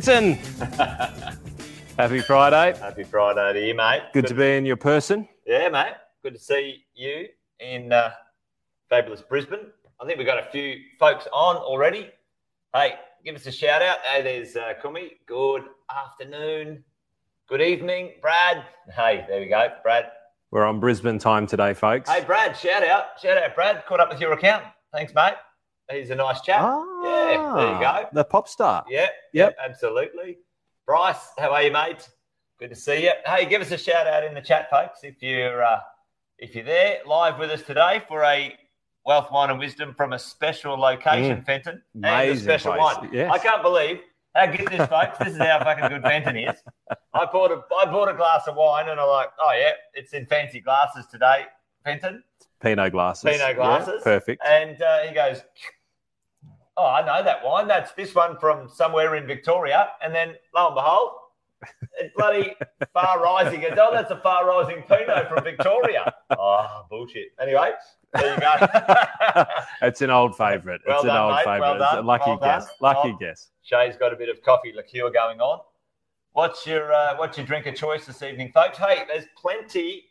Britton. Happy Friday. Happy Friday to you, mate. Good to be in your person. Yeah, mate. Good to see you in uh, fabulous Brisbane. I think we've got a few folks on already. Hey, give us a shout out. Hey, there's uh, Kumi. Good afternoon. Good evening, Brad. Hey, there we go, Brad. We're on Brisbane time today, folks. Hey, Brad, shout out. Shout out, Brad. Caught up with your account. Thanks, mate. He's a nice chap. Ah, yeah, there you go. The pop star. Yeah, Yep. absolutely. Bryce, how are you, mate? Good to see you. Hey, give us a shout out in the chat, folks, if you're uh, if you're there live with us today for a wealth, wine, and wisdom from a special location, Fenton, and a Mm. Special place, wine. yes. I can't believe how good this, folks. This is how fucking good Fenton is. I bought a I bought a glass of wine, and I'm like, oh yeah, it's in fancy glasses today, Fenton. Pinot glasses. Pinot Yeah, glasses. perfect. And uh, he goes, Oh, I know that wine. That's this one from somewhere in Victoria. And then lo and behold, it's bloody Farr Rising. It's, oh, that's a Farr Rising Pinot from Victoria. Oh, bullshit. Anyway, there you go. it's an old favourite. Well it's an done, old mate. favourite. Well It's a done. lucky Well done. guess. Lucky Oh. guess. Shay's got a bit of coffee liqueur going on. What's your uh, what's your drink of choice this evening, folks? Hey, there's plenty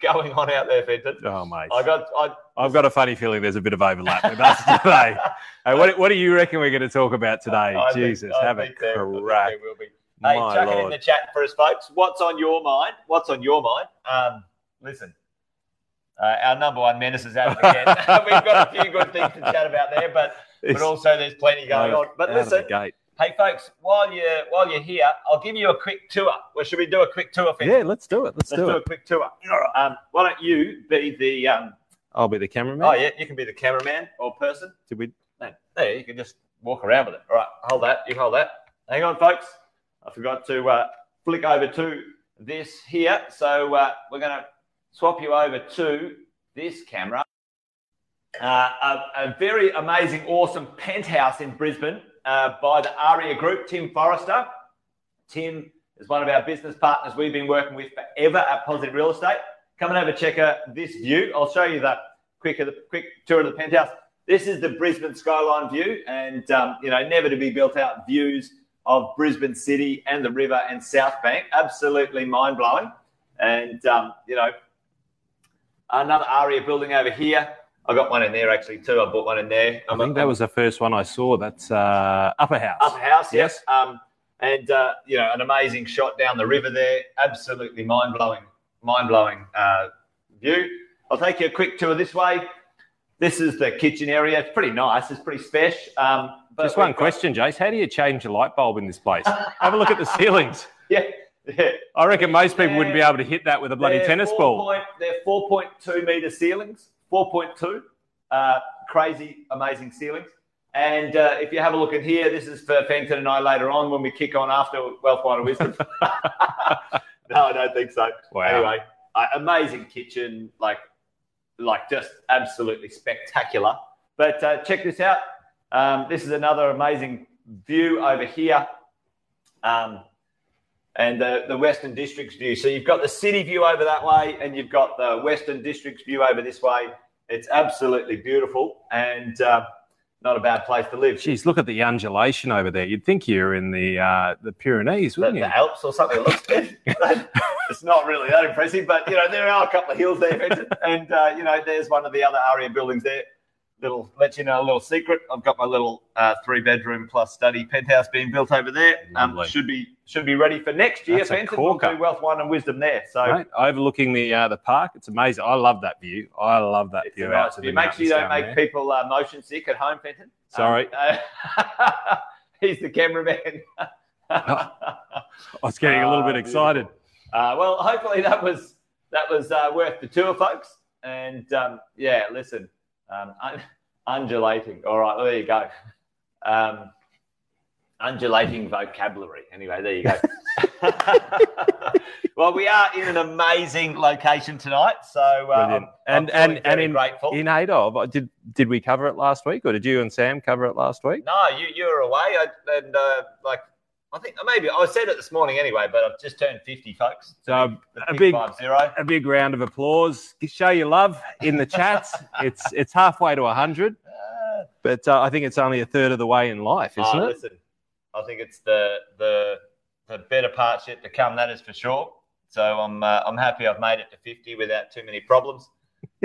going on out there, Fenton. Oh, mate. I got I, I've got a funny feeling there's a bit of overlap with us today. Hey, what, what do you reckon we're going to talk about today? I Jesus, I have a think think crack. there will be. Hey, My chuck it in the chat for us, folks. What's on your mind? What's on your mind? Um, listen, uh, our number one menace is out again. We've got a few good things to chat about there, but but also there's plenty going on. But out of the listen. Hey, folks, while you're while you're here, I'll give you a quick tour. Well, should we do a quick tour? Finn? Yeah, let's do it. Let's, Let's do, do, it. a quick tour. Um, why don't you be the? Um, I'll be the cameraman. oh yeah, you can be the cameraman or person. Did we? No, there, you can just walk around with it. All right, hold that. You hold that. Hang on, folks. I forgot to uh, flick over to this here. So uh, we're going to swap you over to this camera. Uh, a, a very amazing, awesome penthouse in Brisbane uh, by the ARIA Group, Tim Forrester. Tim is one of our business partners we've been working with forever at Positive Real Estate. Come and have a check out this view. I'll show you the quick, the quick tour of the penthouse. This is the Brisbane skyline view, and um, you know, never to be built out views of Brisbane City and the river and South Bank. Absolutely mind blowing. And um, you know, another ARIA building over here. I got one in there actually too. I bought one in there. I think that was the first one I saw. That's uh, Upper House. Upper House, Yes. yes. Um, and uh, you know, an amazing shot down the river there. Absolutely mind blowing, mind blowing uh, view. I'll take you a quick tour this way. This is the kitchen area. It's pretty nice. It's pretty special. Um, but Just one we've got- question, Jace. How do you change a light bulb in this place? Have a look at the ceilings. Yeah, yeah. I reckon most people wouldn't be able to hit that with a bloody tennis ball. Point, they're 4.2 meter ceilings, 4.2. Uh, crazy, amazing ceilings. And uh, if you have a look in here, this is for Fenton and I later on when we kick on after Wealth, Wine and Wisdom. no, I don't think so. Wow. Anyway, uh, amazing kitchen, like, like just absolutely spectacular. But uh, check this out. Um, this is another amazing view over here. Um, and the, the Western Districts view. So you've got the city view over that way, and you've got the Western Districts view over this way. It's absolutely beautiful and uh, not a bad place to live. Jeez, look at the undulation over there. You'd think you're in the uh, the Pyrenees, wouldn't you? the Alps or something. It looks it's not really that impressive, but you know there are a couple of hills there, and uh, you know there's one of the other ARIA buildings there. Little let you know a little secret. I've got my little uh, three bedroom plus study penthouse being built over there. Um, should be should be ready for next year. That's Vincent. We'll do wealth, One and wisdom there. So. Overlooking the uh, the park. It's amazing. I love that view. I love that It's view out nice to view. Make sure you don't make there. people uh, motion sick at home, Fenton. Sorry. Um, uh, he's the cameraman. I was getting a little Ah, bit excited. Uh, well, hopefully that was that was uh, worth the tour, folks. And um, yeah, listen, um, undulating. All right, well, there you go. Um, undulating vocabulary. Anyway, there you go. well, we are in an amazing location tonight, so uh. I'm, And- I'm and- and in- grateful. In aid of, uh, did did we cover it last week, or did you and Sam cover it last week? No, you you were away, I, and uh, like I think maybe I said it this morning anyway, but I've just turned fifty, folks. So The a big five zero. a big round of applause. Show your love in the chat. it's it's halfway to hundred, Uh, but uh, I think it's only a third of the way in life, isn't oh, it? Listen, I think it's the the the better parts yet to come. That is for sure. So I'm uh, I'm happy I've made it to 50 without too many problems.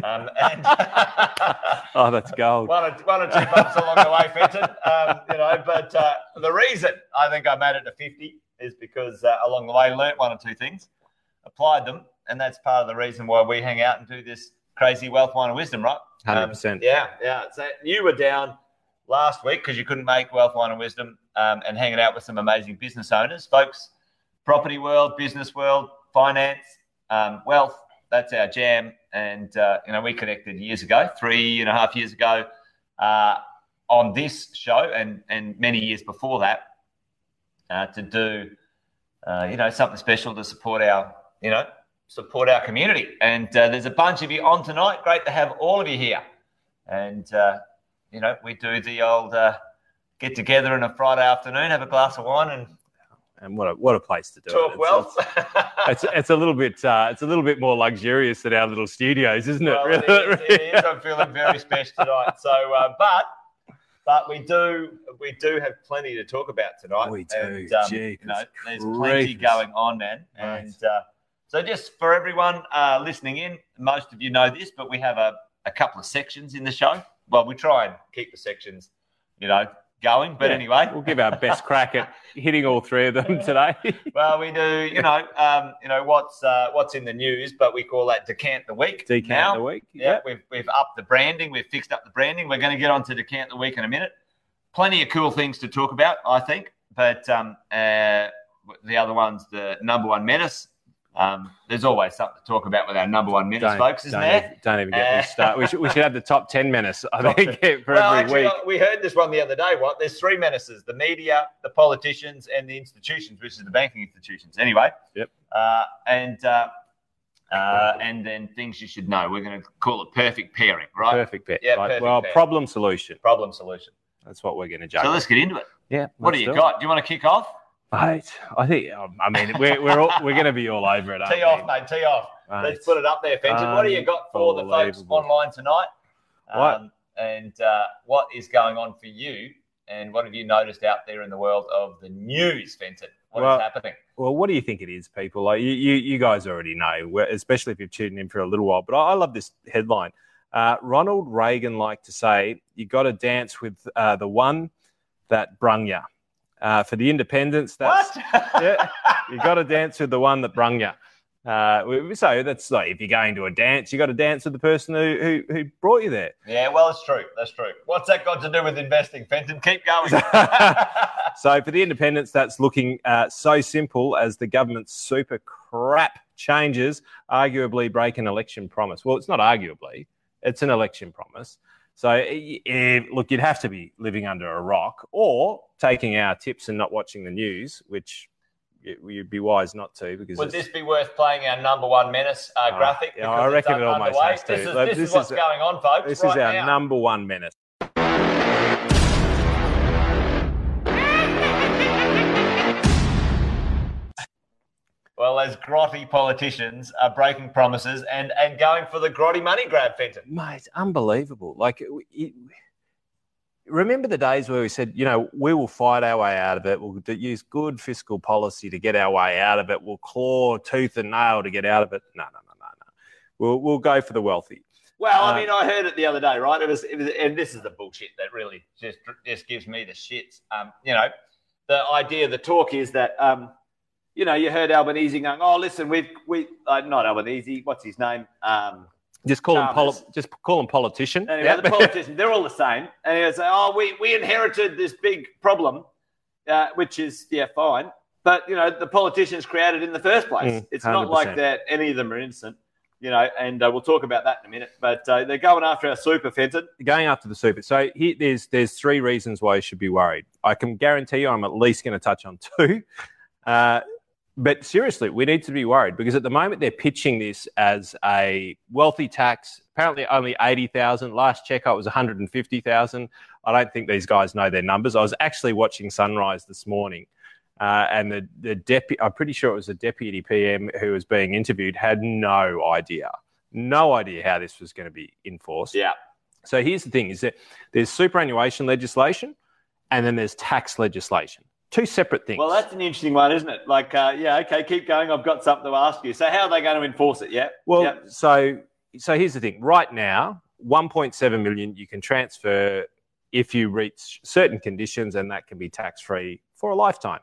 Um, and Oh, that's gold. one or, one or two bumps along the way, Fenton. Um, you know, but uh, the reason I think I made it to 50 is because uh, along the way learnt one or two things, applied them, and that's part of the reason why we hang out and do this crazy wealth, wine, and wisdom, right? Um, 100%. yeah, yeah. So you were down last week because you couldn't make wealth, wine, and wisdom, um, and hanging out with some amazing business owners, folks. Property world, business world, finance, um, wealth. That's our jam. And uh, you know, we connected years ago, three and a half years ago, uh, on this show, and and many years before that, uh, to do uh, you know something special to support our you know support our community. And uh, there's a bunch of you on tonight. Great to have all of you here. And uh, you know, we do the old uh, get together on a Friday afternoon, have a glass of wine, and And what a, what a place to do talk it. It's- wealth. It's, it's, it's a little bit uh, it's a little bit more luxurious than our little studios, isn't it? Well, it is, it is. I'm feeling very special tonight. So, uh, but but we do we do have plenty to talk about tonight. We do. And, um, you know, there's plenty going on, man. Right. And uh, so, just for everyone uh, listening in, most of you know this, but we have a, a couple of sections in the show. Well, we try and keep the sections, you know, going. But Yeah. anyway, We'll give our best crack at hitting all three of them today. well, we do, you know, um, you know what's uh, what's in the news, but we call that decant the week. Decant now. the week. Yeah, we've we've upped the branding, we've fixed up the branding. We're going to get on to decant the week in a minute. Plenty of cool things to talk about, I think. But um, uh, the other one's the number one menace. Um, there's always something to talk about with our number one menace, folks, isn't don't there? Even, don't even get me Uh, started. We should, we should have the top 10 menace, I Top think, for well, every actually, week. uh, we heard this one the other day. What? There's three menaces: the media, the politicians, and the institutions, which is the banking institutions. Anyway. Yep. Uh, and uh, uh, and then things you should know. We're going to call it perfect pairing, right? Perfect bet. Yeah, right? perfect well, problem solution. Problem solution. That's what we're going to So let's get into it. yeah. What do you it. got? Do you want to kick off? Mate, I think, um, I mean, we're, we're, all, we're going to be all over it. Tee off, we? mate. Tee off. Mate, Let's put it up there, Fenton. What do you got for the folks online tonight? What? Um, and uh, what is going on for you? And what have you noticed out there in the world of the news, Fenton? What is Well, happening? Well, what do you think it is, people? Like you, you, you guys already know, especially if you've tuned in for a little while. But I, I love this headline. Uh, Ronald Reagan liked to say, "You got to dance with uh, the one that brung you." Uh, for the independents, that's yeah, you got to dance with the one that brung you. Uh, so that's like if you're going to a dance, you got to dance with the person who, who, who brought you there. Yeah, well, it's true. That's true. What's that got to do with investing, Fenton? Keep going. So for the independents, that's looking uh, so simple as the government's super crap changes arguably break an election promise. Well, it's not arguably; it's an election promise. So, eh, eh, look, you'd have to be living under a rock or taking our tips and not watching the news, which you'd be wise not to because Would this be worth playing our number one menace uh, Oh, graphic? yeah, I reckon it almost underway? has to. This is, this this is what's is- going on, folks. this right is our now. number one menace. Well, as grotty politicians are breaking promises and, and going for the grotty money grab, Fenton. Mate, it's unbelievable. Like, it- remember the days where we said, you know, we will fight our way out of it. We'll use good fiscal policy to get our way out of it. We'll claw tooth and nail to get out of it. No, no, no, no, no. We'll, we'll go for the wealthy. Well, Uh, I mean, I heard it the other day, right? It was, it was, and this is the bullshit that really just just gives me the shits. Um, you know, the idea, the talk is that, um, you know, you heard Albanese going, "Oh, listen, we've we uh, not Albanese. What's his name? Um, Just call Chalmers. poli- just call them politician. Anyway, Yeah. the politicians, they're all the same. And he like, oh, we, we inherited this big problem, uh, which is, yeah, fine. But, you know, the politicians created it in the first place. Mm, it's not 100%. like that any of them are innocent, you know, and uh, we'll talk about that in a minute. But uh, they're going after our super, Fenton. going after the super. So here, there's there's three reasons why you should be worried. I can guarantee you, I'm at least going to touch on two. Uh, but seriously, we need to be worried because at the moment they're pitching this as a wealthy tax. Apparently, only eighty thousand. Last check, it was one hundred and fifty thousand. I don't think these guys know their numbers. I was actually watching Sunrise this morning. Uh, and the, the deputy, I'm pretty sure it was the deputy PM who was being interviewed, had no idea, no idea how this was going to be enforced. Yeah. So here's the thing: is that there's superannuation legislation, and then there's tax legislation. Two separate things. Well, that's an interesting one, isn't it? Like, uh, yeah, okay, keep going. I've got something to ask you. So, how are they going to enforce it? Yeah. Well, yeah. so so here's the thing. Right now, 1.7 million you can transfer if you reach certain conditions, and that can be tax free for a lifetime.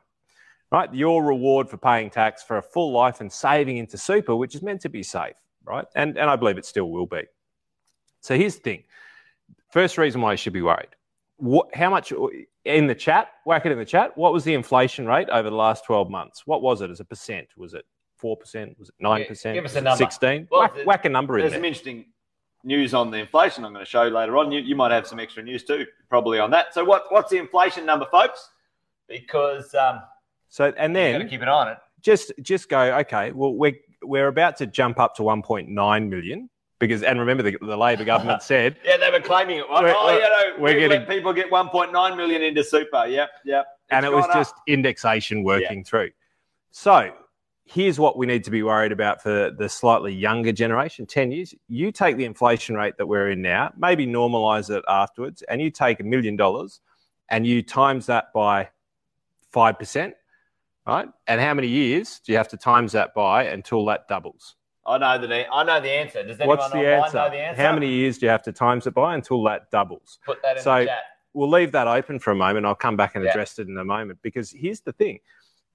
Right, your reward for paying tax for a full life and saving into super, which is meant to be safe, right? And and I believe it still will be. So here's the thing. First reason why you should be worried. What, how much in the chat? Whack it in the chat. What was the inflation rate over the last 12 months? What was it as a percent? Was it four percent? Was it nine percent? give us a number. Sixteen. Well, whack, whack a number in there. There's there. some interesting news on the inflation I'm going to show you later on. You, you might have some extra news too, probably on that. So, what, what's the inflation number, folks? Because um, So and you've got to then keep an eye on it. just just go. Okay, well we're we're about to jump up to 1.9 million because and remember the, the Labor government said Yeah, they were claiming it. Oh, We're- oh, you know, we're getting- people get 1.9 million into super. Yep, yep. and it was up. just indexation working through. So here's what we need to be worried about for the slightly younger generation 10 years. You take the inflation rate that we're in now, maybe normalize it afterwards, and you take a million dollars and you times that by 5%, right? And how many years do you have to times that by until that doubles? I know the I know the answer. Does anyone What's the answer? know the answer? How many years do you have to times it by until that doubles? Put that in So- the chat. we'll leave that open for a moment. I'll come back and Yeah. address it in a moment because here's the thing.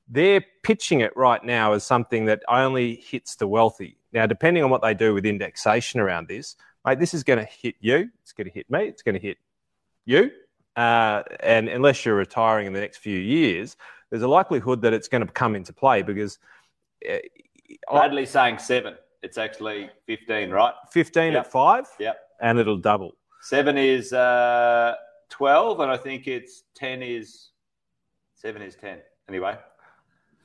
They're pitching it right now as something that only hits the wealthy. Now, depending on what they do with indexation around this, mate, this is going to hit you. It's going to hit me. It's going to hit you. Uh, and unless you're retiring in the next few years, there's a likelihood that it's going to come into play because uh, Bradley's saying seven. It's actually 15, right? 15 Yep. at five, Yep. and it'll double. Seven is uh, 12, and I think it's 10 is seven is 10. Anyway,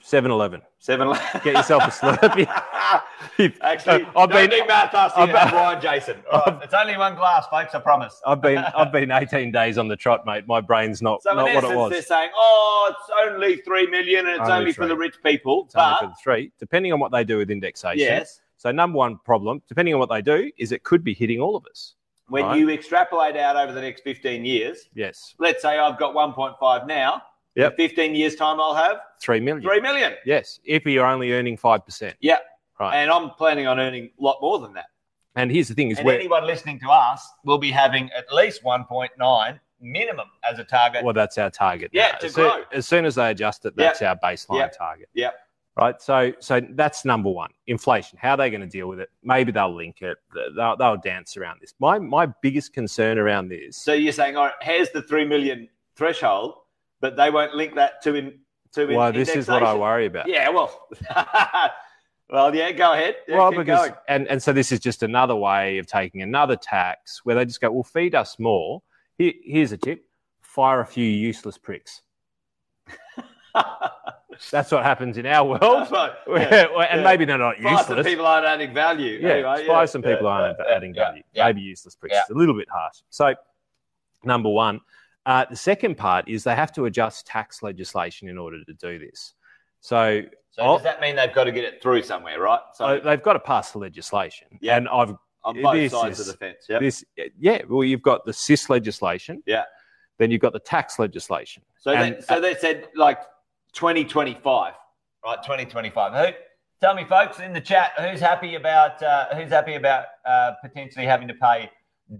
7 Eleven. 7 Eleven. Get yourself a Slurpee. Actually, I've don't been- do math us I've here, been- Brian Jason. Right, it's only one glass, folks. I promise. I've been I've been 18 days on the trot, mate. My brain's not, So not what it was. they're saying, "Oh, it's only three million, and it's Only only, for the rich people." It's only for the three, depending on what they do with indexation. yes, So number one problem, depending on what they do, is it could be hitting all of us. when Right. you extrapolate out over the next fifteen years, Yes, let's say I've got one point five now. Yep. In fifteen years' time, I'll have three million. three million. Yes, if you're only earning five percent. Yeah, Right. and I'm planning on earning a lot more than that. And here's the thing: is And anyone listening to us will be having at least 1.9 minimum as a target. well, that's our target. Yeah, now. to as, soon, as soon as they adjust it, that's our baseline Yep. target. Yep. Right. So so that's number one. Inflation. How are they going to deal with it? Maybe they'll link it. They'll, they'll dance around this. My my biggest concern around this. So you're saying, all right, here's the 3 million threshold, but they won't link that to in to in- well, this is what I worry about. Yeah, well, well, yeah, go ahead. Yeah, well, because going. and, and so this is just another way of taking another tax where they just go, well, feed us more. Here, here's a tip: fire a few useless pricks. That's what happens in our world, Right, yeah, and yeah. maybe they're not some useless. people aren't adding value. yeah, anyway, yeah, some yeah, people aren't yeah, adding value. yeah. Maybe useless pricks. Yeah. It's a little bit harsh. So, number one. Uh, the second part is they have to adjust tax legislation in order to do this. So So Oh. does that mean they've got to get it through somewhere, right? So uh, they've got to pass the legislation. Yeah. And I've on both this sides is- of the fence. Yep. this yeah well you've got the SIS legislation Yeah. then you've got the tax legislation So And- they, so they said like 2025, right? 2025. Who? Tell me, folks, in the chat, who's happy about uh, who's happy about uh, potentially having to pay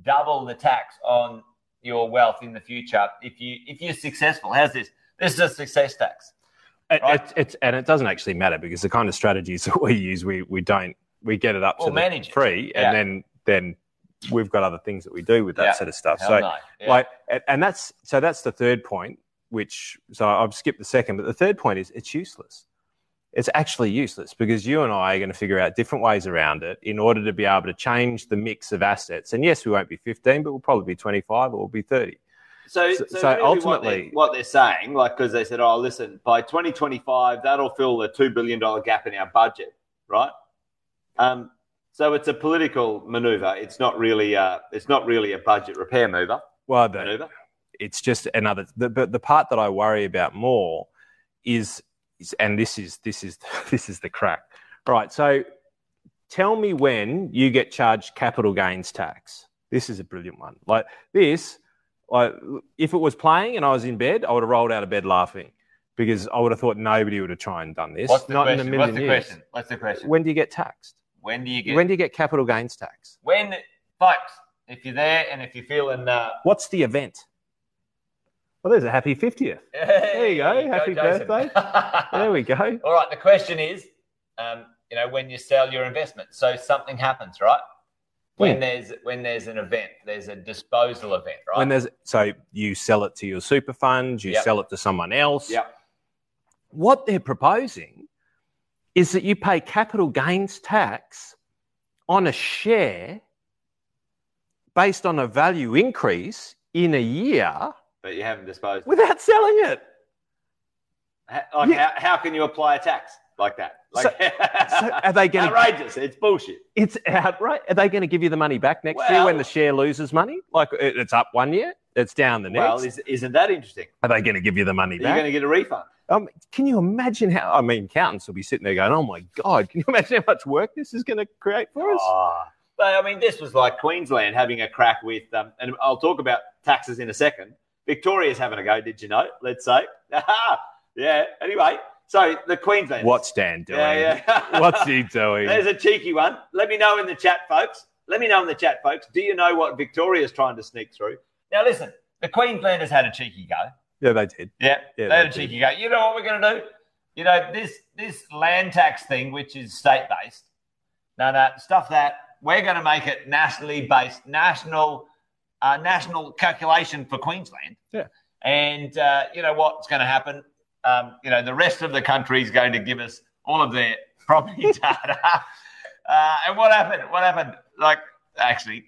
double the tax on your wealth in the future if you if you're successful? How's this? This is a success tax. It- Right. it's, it's and it doesn't actually matter because the kind of strategies that we use we we don't we get it up We'll to the manage it. free Yeah. and then then we've got other things that we do with that Yeah. sort of stuff Hell so no. Yeah. like and- and that's so that's the third point which so i've skipped the second but the third point is it's useless it's actually useless because you and i are going to figure out different ways around it in order to be able to change the mix of assets and yes we won't be 15 but we'll probably be 25 or we'll be 30 So, So- so, ultimately- what they're, what they're saying, like, because they said, "Oh, listen, by 2025, that'll fill the two billion dollar gap in our budget," right? Um, so it's a political maneuver. It's not really, uh, it's not really a budget repair mover well maneuver. It's just another the, but the part that i worry about more is, is and this is this is this is the crack right so tell me when you get charged capital gains tax this is a brilliant one like this like if it was playing and i was in bed i would have rolled out of bed laughing because I would have thought nobody would have tried and done this. What's the Not question? in a million What's the years. question? What's the question? When do you get taxed? When do you get? When do you get capital gains tax? when folks, if you're there and if you're feeling, uh, What's the event? Well, there's a happy 50th. there you go. Happy birthday. There we go. All right. The question is, um, you know, when you sell your investment, so something happens, right? When Hmm. there's when there's an event, there's a disposal event, right? When there's so you sell it to your super fund, you Yep. sell it to someone else. Yep. What they're proposing is that you pay capital gains tax on a share based on a value increase in a year but you haven't disposed. without selling it. Ha- Like, Yeah. how, how can you apply a tax like that? Like, So are they going to? outrageous. It's bullshit. It's outright. Are they going to give you the money back next year when the share loses money? Like it- it's up one year, it's down the next. Well, is, isn't that interesting? are they going to give you the money back? You're going to get a refund. Um, can you imagine how? I mean, accountants will be sitting there going, "Oh my god!" Can you imagine how much work this is going to create for us? Oh. But I mean, this was like Queensland having a crack with, um, and I'll talk about taxes in a second. Victoria's having a go. Did you know? Let's say, yeah. Anyway, so the Queensland. What's Dan doing? Yeah, yeah. What's he doing? There's a cheeky one. Let me know in the chat, folks. Let me know in the chat, folks. Do you know what Victoria's trying to sneak through? Now, listen. The Queenslanders had a cheeky go. yeah, they did. Yeah, Yeah, they had a cheeky go. You know what we're going to do? You know this this land tax thing, which is state based. No, no, stuff that. We're going to make it nationally based, national uh, national calculation for Queensland. Yeah. And uh, you know what's going to happen? Um, you know the rest of the country is going to give us all of their property data. Uh, and what happened? What happened? Like actually,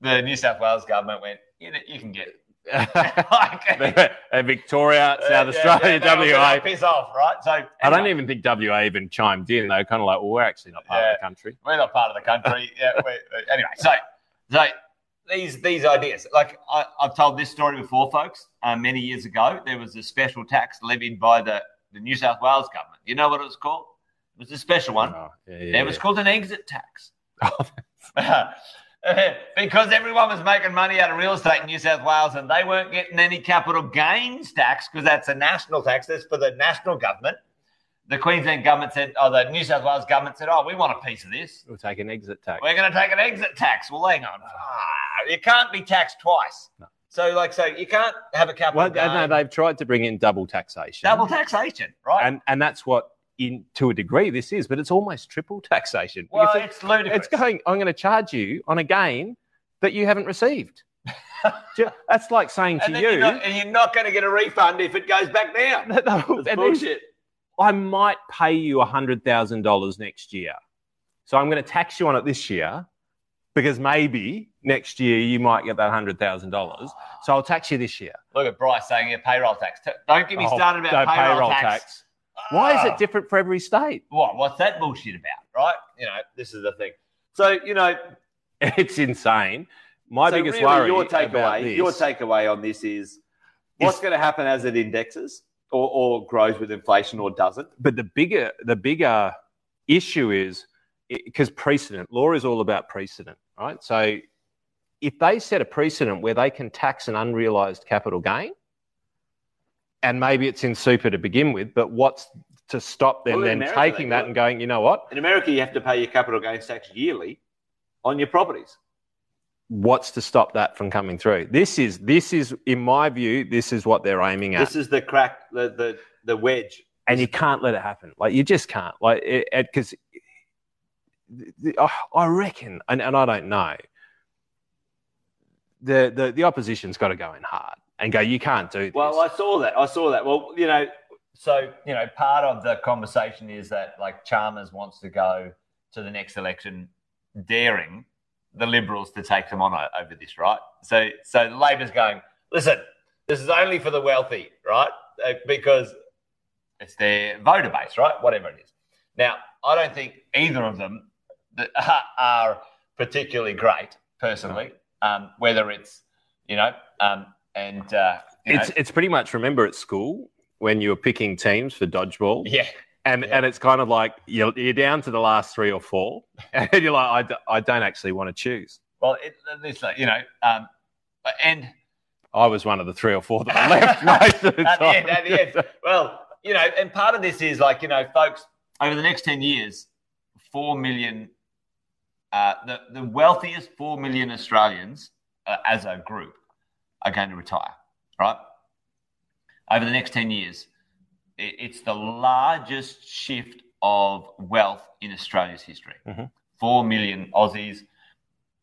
the New South Wales government went. You know, you can get like, Uh, Victoria, South yeah, Australia, yeah, they WA. Piss off, right? So I don't even think WA even chimed in. They were kind of like, well, we're actually not part of the country. We're not part of the country. yeah. we anyway, so so these these ideas, like I, I've told this story before, folks. Uh, many years ago, there was a special tax levied by the the New South Wales government. You know what it was called? It was a special one. Oh, yeah, yeah, It was yeah. called an exit tax. because everyone was making money out of real estate in New South Wales and they weren't getting any capital gains tax because that's a national tax. That's for the national government. The Queensland government said, oh, the New South Wales government said, oh, we want a piece of this. We'll take an exit tax. We're going to take an exit tax. Well, hang on. Ah, you can't be taxed twice. No. So, like, so you can't have a capital Well, gain. no, they've tried to bring in double taxation. double taxation, right? and and that's what in to a degree this is, but it's almost triple taxation. well, it's ludicrous. it's going. I'm going to charge you on a gain that you haven't received. That's like saying to and then you, you're not, and you're not going to get a refund if it goes back down. No, and then bullshit. I might pay you hundred thousand dollars next year, so I'm going to tax you on it this year because maybe next year you might get that hundred thousand dollars. So I'll tax you this year. Look at Bryce saying yeah, payroll tax. Don't get me Oh, started about no, payroll, tax. Why is Ah. it different for every state? What? What's that bullshit about? Right? You know, this is the thing. So you know, It's insane. My so biggest really worry your about takeaway, your takeaway on this is what's Is- going to happen as it indexes or, or grows with inflation or doesn't. but the bigger the bigger issue is because precedent law is all about precedent, right? So if they set a precedent where they can tax an unrealized capital gain, and maybe it's in super to begin with, but what's to stop them Well, then America, taking that and going, you know what? In America, you have to pay your capital gains tax yearly on your properties. What's to stop that from coming through? This is this is in my view, this is what they're aiming at. This is the crack, the the the wedge. and you can't let it happen. Like you just can't. Like because I reckon, and, and I don't know. The, the the opposition's got to go in hard and go. You can't do this. Well, I saw that. I saw that. Well, you know, so you know, part of the conversation is that like Chalmers wants to go to the next election, daring the Liberals to take them on over this, right? So, so the Labor's going, listen, this is only for the wealthy, right? Uh, Because it's their voter base, right? Whatever it is. Now, I don't think either of them are particularly great, personally. Um, whether it's you know, um, and uh, you know, it's it's pretty much remember at school when you were picking teams for dodgeball, yeah. And yeah. and it's kind of like you're, you're down to the last three or four, and you're like, I, d- I don't actually want to choose. Well, it, it's like, you know, um, and I was one of the three or four that I left most of the at the end, at the end, well, you know, and part of this is like, you know, folks, over the next 10 years, 4 million, uh, the, the wealthiest 4 million Australians uh, as a group are going to retire, right? Over the next 10 years, it's the largest shift of wealth in Australia's history. Mhm. 4 million Aussies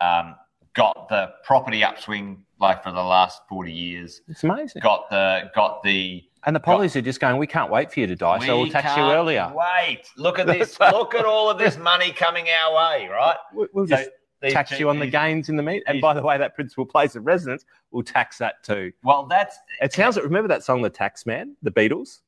um, got the property upswing like for the last 40 years, It's amazing. got the, got the, And the pollies are just going, we can't wait for you to die, so we'll tax you earlier. Wait, look at this. look at all of this money coming our way, right? We- We'll So just tax you on the gains in the meat. And these- by the way, that principal place of residence will tax that too. Well, that's It sounds. Like remember that song, "The Taxman," the Beatles.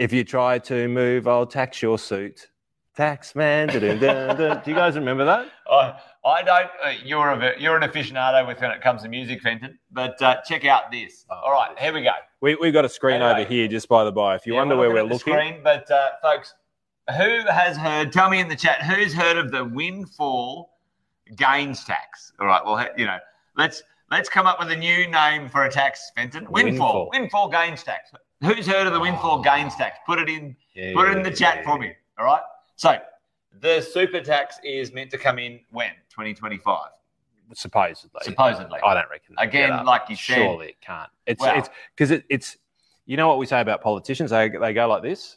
If you try to move, I'll tax your suit. Tax man. Do you guys remember that? I, I don't. Uh, you're a you're an aficionado with when it comes to music, Fenton. But uh, check out this. Oh, all right, here we go. We we've got a screen Anyway. over here, just by the by. If you Yeah, wonder where we're looking, screen, but uh, folks, who has heard? Tell me in the chat. Who's heard of the windfall gains tax? All right. Well, you know, let's let's come up with a new name for a tax, Fenton. Windfall. Windfall. Windfall gains tax. Who's heard of the windfall Oh. gains tax? Put it in. Yeah, Put it in the chat yeah. for me. All right. So the super tax is meant to come in when 2025, Supposedly, supposedly. I don't reckon. Again, like you said- surely it can't. It's Well- it's because it, it's you know what we say about politicians. They they go like this,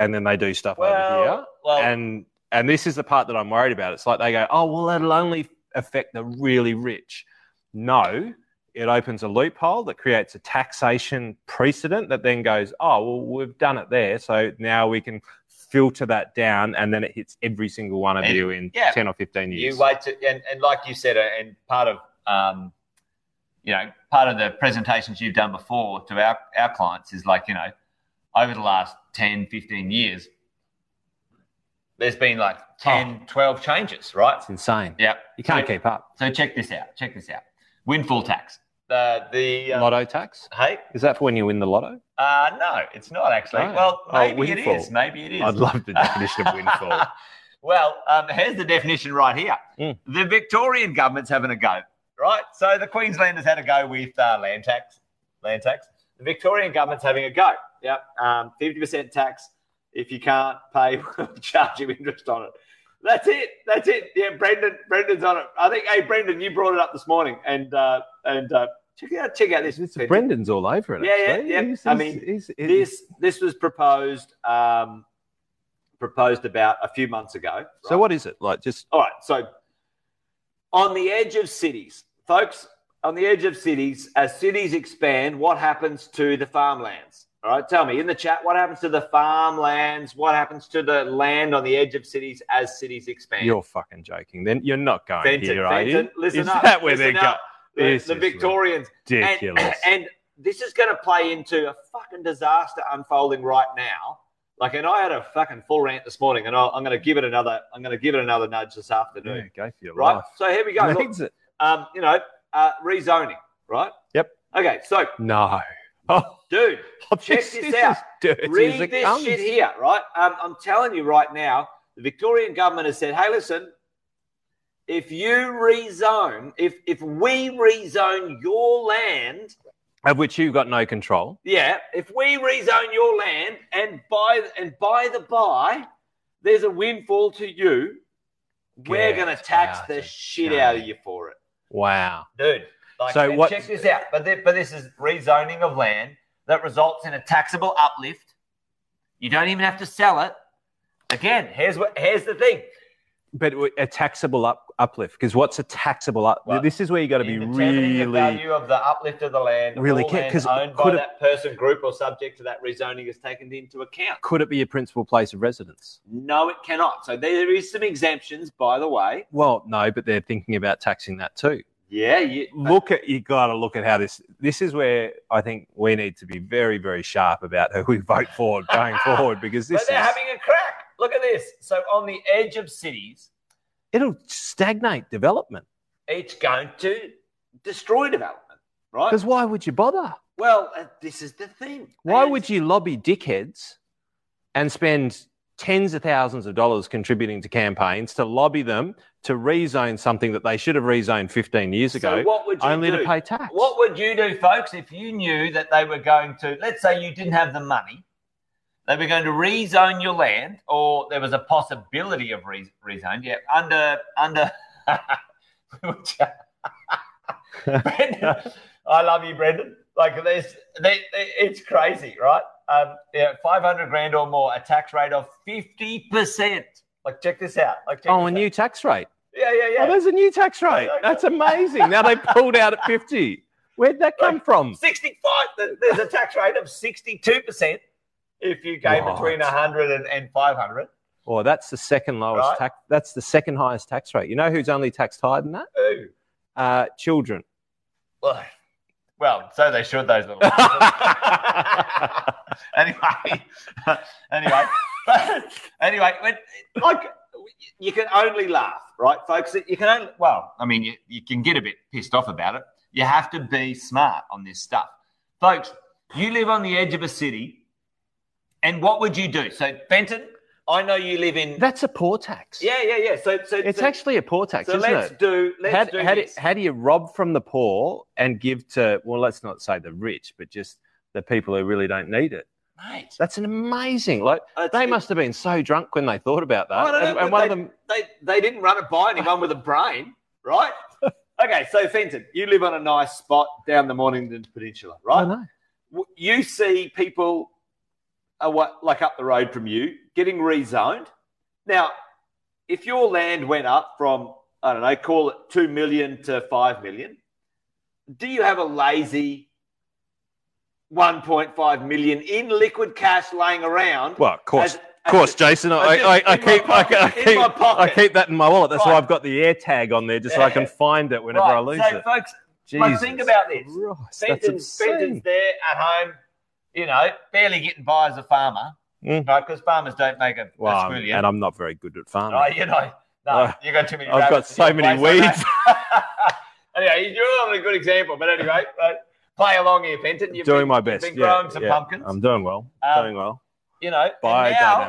and then they do stuff over here. well, well, and and this is the part that I'm worried about. It's like they go, oh well, that'll only affect the really rich. No, it opens a loophole that creates a taxation precedent that then goes, oh well, we've done it there, so now we can filter that down, and then it hits every single one of And- you in yeah, ten or fifteen years. you wait to, and, and like you said, uh, and part of, um, you know, part of the presentations you've done before to our, our clients is like, you know, over the last 10, 15 years, there's been like 10, 12 changes, right? It's insane. Yeah. You can't so, keep up. So check this out. Check this out. Windfall tax. The, the, uh, lotto tax hey, is that for when you win the lotto? uh, no, it's not actually. No. Well, Oh, maybe it windfall. is. Maybe it is. I'd love the definition of windfall. well, um, here's the definition right here. Mm. The Victorian government's having a go, right? So the Queenslanders had a go with uh, land tax. Land tax. The Victorian government's having a go. Yep, um, fifty percent tax. If you can't pay, we'll charge you interest on it. That's it. That's it. Yeah, Brendan. Brendan's on it. I think. Hey, Brendan, you brought it up this morning, and uh, and uh, check out check out this. It's- Brendan's all over it. Yeah, yeah, actually. yeah. He's- I he's- mean, he's- this this was proposed um, proposed about a few months ago. So what is it like? Just All right, so on the edge of cities, folks, on the edge of cities, as cities expand, what happens to the farmlands? All right, tell me in the chat what happens to the farmlands? What happens to the land on the edge of cities as cities expand? you're fucking joking. Then you're not going Fenton, here, are you? Fenton, listen is up. that where they're up. The, the Victorians going? and, and this is going to play into a fucking disaster unfolding right now. Like, and I had a fucking full rant this morning, and I'll, I'm going to give it another. I'm going to give it another nudge this yeah, afternoon. go for your Right. life. So here we go. Look, um, you know, uh, rezoning. Right. Yep. Okay. So, No. Oh, dude, check this this out. read this comes. shit here. Right. Um, I'm telling you right now, the Victorian government has said, "Hey, listen." If you rezone, if if we rezone your land, Of which you've got no control. Yeah, if we rezone your land and by and by the by, there's a windfall to you. We're going to tax the shit out of you for it, Wow. dude. Like, So what- Check this out. But but this is rezoning of land that results in a taxable uplift. You don't even have to sell it. Again, here's what here's the thing. But a taxable up, uplift, because what's a taxable up? Well, this is where you got to be really the value of the uplift of the land, really all care- land 'cause owned by it- that person, group, or subject to that rezoning is taken into account. Could it be a principal place of residence? No, it cannot. So there is some exemptions, by the way. Well, no, but they're thinking about taxing that too. Yeah, you, Look at you got to look at how this. This is where I think we need to be very, very sharp about who we vote for going forward because this but they're is, having a crack. Look at this. So on the edge of cities, it'll stagnate development. it's going to destroy development, right? Because why would you bother? Well, uh, this is the thing. Why And would you lobby dickheads and spend tens of thousands of dollars contributing to campaigns to lobby them to rezone something that they should have rezoned 15 years ago, So what would you only do? to pay tax. What would you do, folks, if you knew that they were going to, let's say you didn't have the money, they were going to rezone your land, or there was a possibility of re- rezone, yeah, under, under, Brendan, I love you, Brendan. Like this, they, they, it's crazy, right? Um, yeah, 500 grand or more, a tax rate of 50%. Like, check this out. Like, Oh, a out. new tax rate. Yeah, yeah, yeah. Oh, there's a new tax rate. That's amazing. Now they pulled out at 50. Where'd that come from? 65. There's a tax rate of 62% if you go between 100 and, and 500. Oh, that's the second lowest Right. tax. That's the second highest tax rate. You know who's only taxed higher than that? Ooh. Uh, children. Well, well, so they should, those little. anyway, anyway, anyway, when, like you can only laugh, right, folks? You can only well, I mean, you, you can get a bit pissed off about it. You have to be smart on this stuff, folks. You live on the edge of a city, and what would you do? So, Fenton, I know you live in. That's a poor tax. yeah, yeah, yeah. So, so It's so, actually a poor tax, so isn't let's it? do. Let's how, do how, do, how do you rob from the poor and give to, well, let's not say the rich, but just the people who really don't need it? Mate, That's an amazing. Like it's- they it- must have been so drunk when they thought about that. I don't know, and, one they, of them, they they didn't run it by anyone with a brain, right? okay, so Fenton, you live on a nice spot down the Mornington Peninsula, right? I know. You see people, what like up the road from you, getting rezoned. Now, if your land went up from I don't know, call it two million to five million, do you have a lazy? 1.5 million in liquid cash laying around. Well, of course, as- of course, Jason. I, keep, I, pocket, I keep, I keep that in my wallet. That's why I've got the air tag on there, just so I can find it whenever right, I lose so it. folks, like, think about this. Christ, Fenton's insane. there at home, you know, barely getting by as a farmer, Mm. right? Because farmers don't make a, Well, I'm- and I'm not very good at farming. Oh, you know, no, Uh, you got too many. I've got so many weeds. anyway, you're not a good example, but anyway, right, play along here, Fenton. You've doing been, my you've best. Been yeah, growing some yeah. pumpkins, I'm doing well. Um, doing well. you know, and now,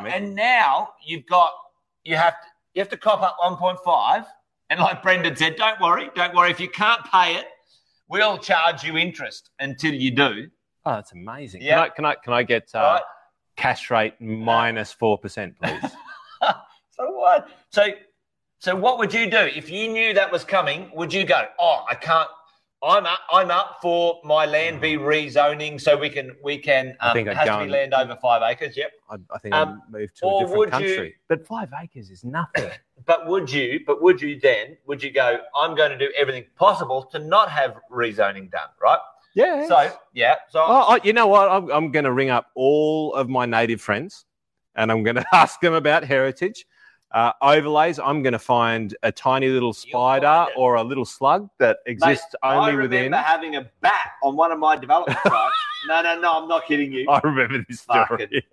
Biodynamic. and now you've got you have to you have to cop up 1.5, and like Brendan said, don't worry, don't worry. If you can't pay it, we'll charge you interest until you do. Oh, that's amazing. Yeah. Can I can I can I get uh? Cash rate minus four percent, please? So what? So so what would you do if you knew that was coming? Would you go? Oh, I can't. I'm up. I'm up for my land be rezoning so we can we can. I Um, think it I'd has go to be and- land over five acres. Yep. I, I think Um, I'd move to or a different would you- country. But five acres is nothing. But would you? But would you then? Would you go? I'm going to do everything possible to not have rezoning done. Right. Yeah. So yeah. So Oh, oh, you know what? I'm, I'm going to ring up all of my native friends and I'm going to ask them about heritage. Uh, overlays, I'm going to find a tiny little spider or a little slug that exists Mate, only I remember within. having a bat on one of my development sites. no, no, no. I'm not kidding you. I remember this story.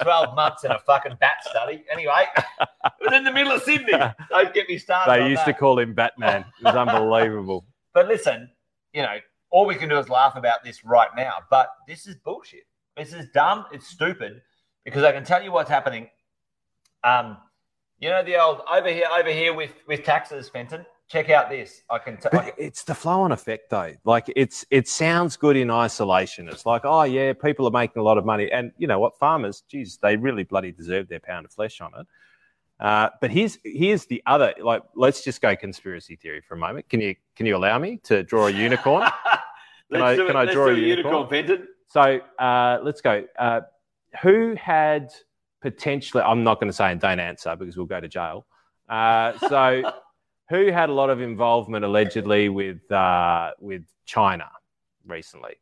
12 months in a fucking bat study. Anyway, it was in the middle of Sydney. Don't get me started. they used to call him Batman. It was unbelievable. But listen, you know, all we can do is laugh about this right now. But this is bullshit. This is dumb. It's stupid because I can tell you what's happening. Um, you know the old over here, over here with with taxes, Fenton. Check out this. I can. T- But it's the flow-on effect, though. Like it's it sounds good in isolation. It's like, oh yeah, people are making a lot of money, and you know what, farmers, geez, they really bloody deserve their pound of flesh on it. Uh, but here's here's the other. Like, let's just go conspiracy theory for a moment. Can you can you allow me to draw a unicorn? Let's I- can it. I draw a unicorn? Fenton? So uh, let's go. Uh, who had potentially? I'm not going to say and don't answer because we'll go to jail. Uh, so who had a lot of involvement allegedly with uh, with China recently?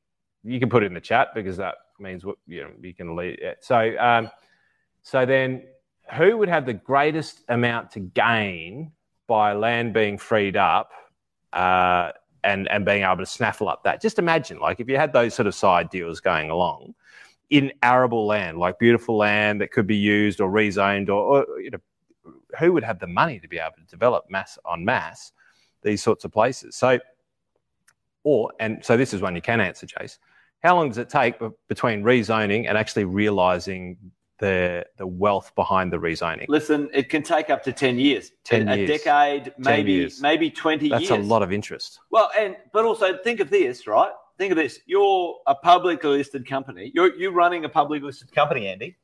You can put it in the chat because that means what you know you can lead. it. So um, so then who would have the greatest amount to gain by land being freed up? And and being able to snaffle up that. Just imagine, like, if you had those sort of side deals going along in arable land, like beautiful land that could be used or rezoned, or, or you know, who would have the money to be able to develop mass on mass these sorts of places? So, or and so this is one you can answer, Jace. How long does it take between rezoning and actually realising the the wealth behind the rezoning. Listen, it can take up to ten years, 10 a, years. decade, maybe years. maybe twenty That's years. a lot of interest. Well, and but also think of this, right? Think of this: you're a publicly listed company. You're you're running a publicly listed company, Andy,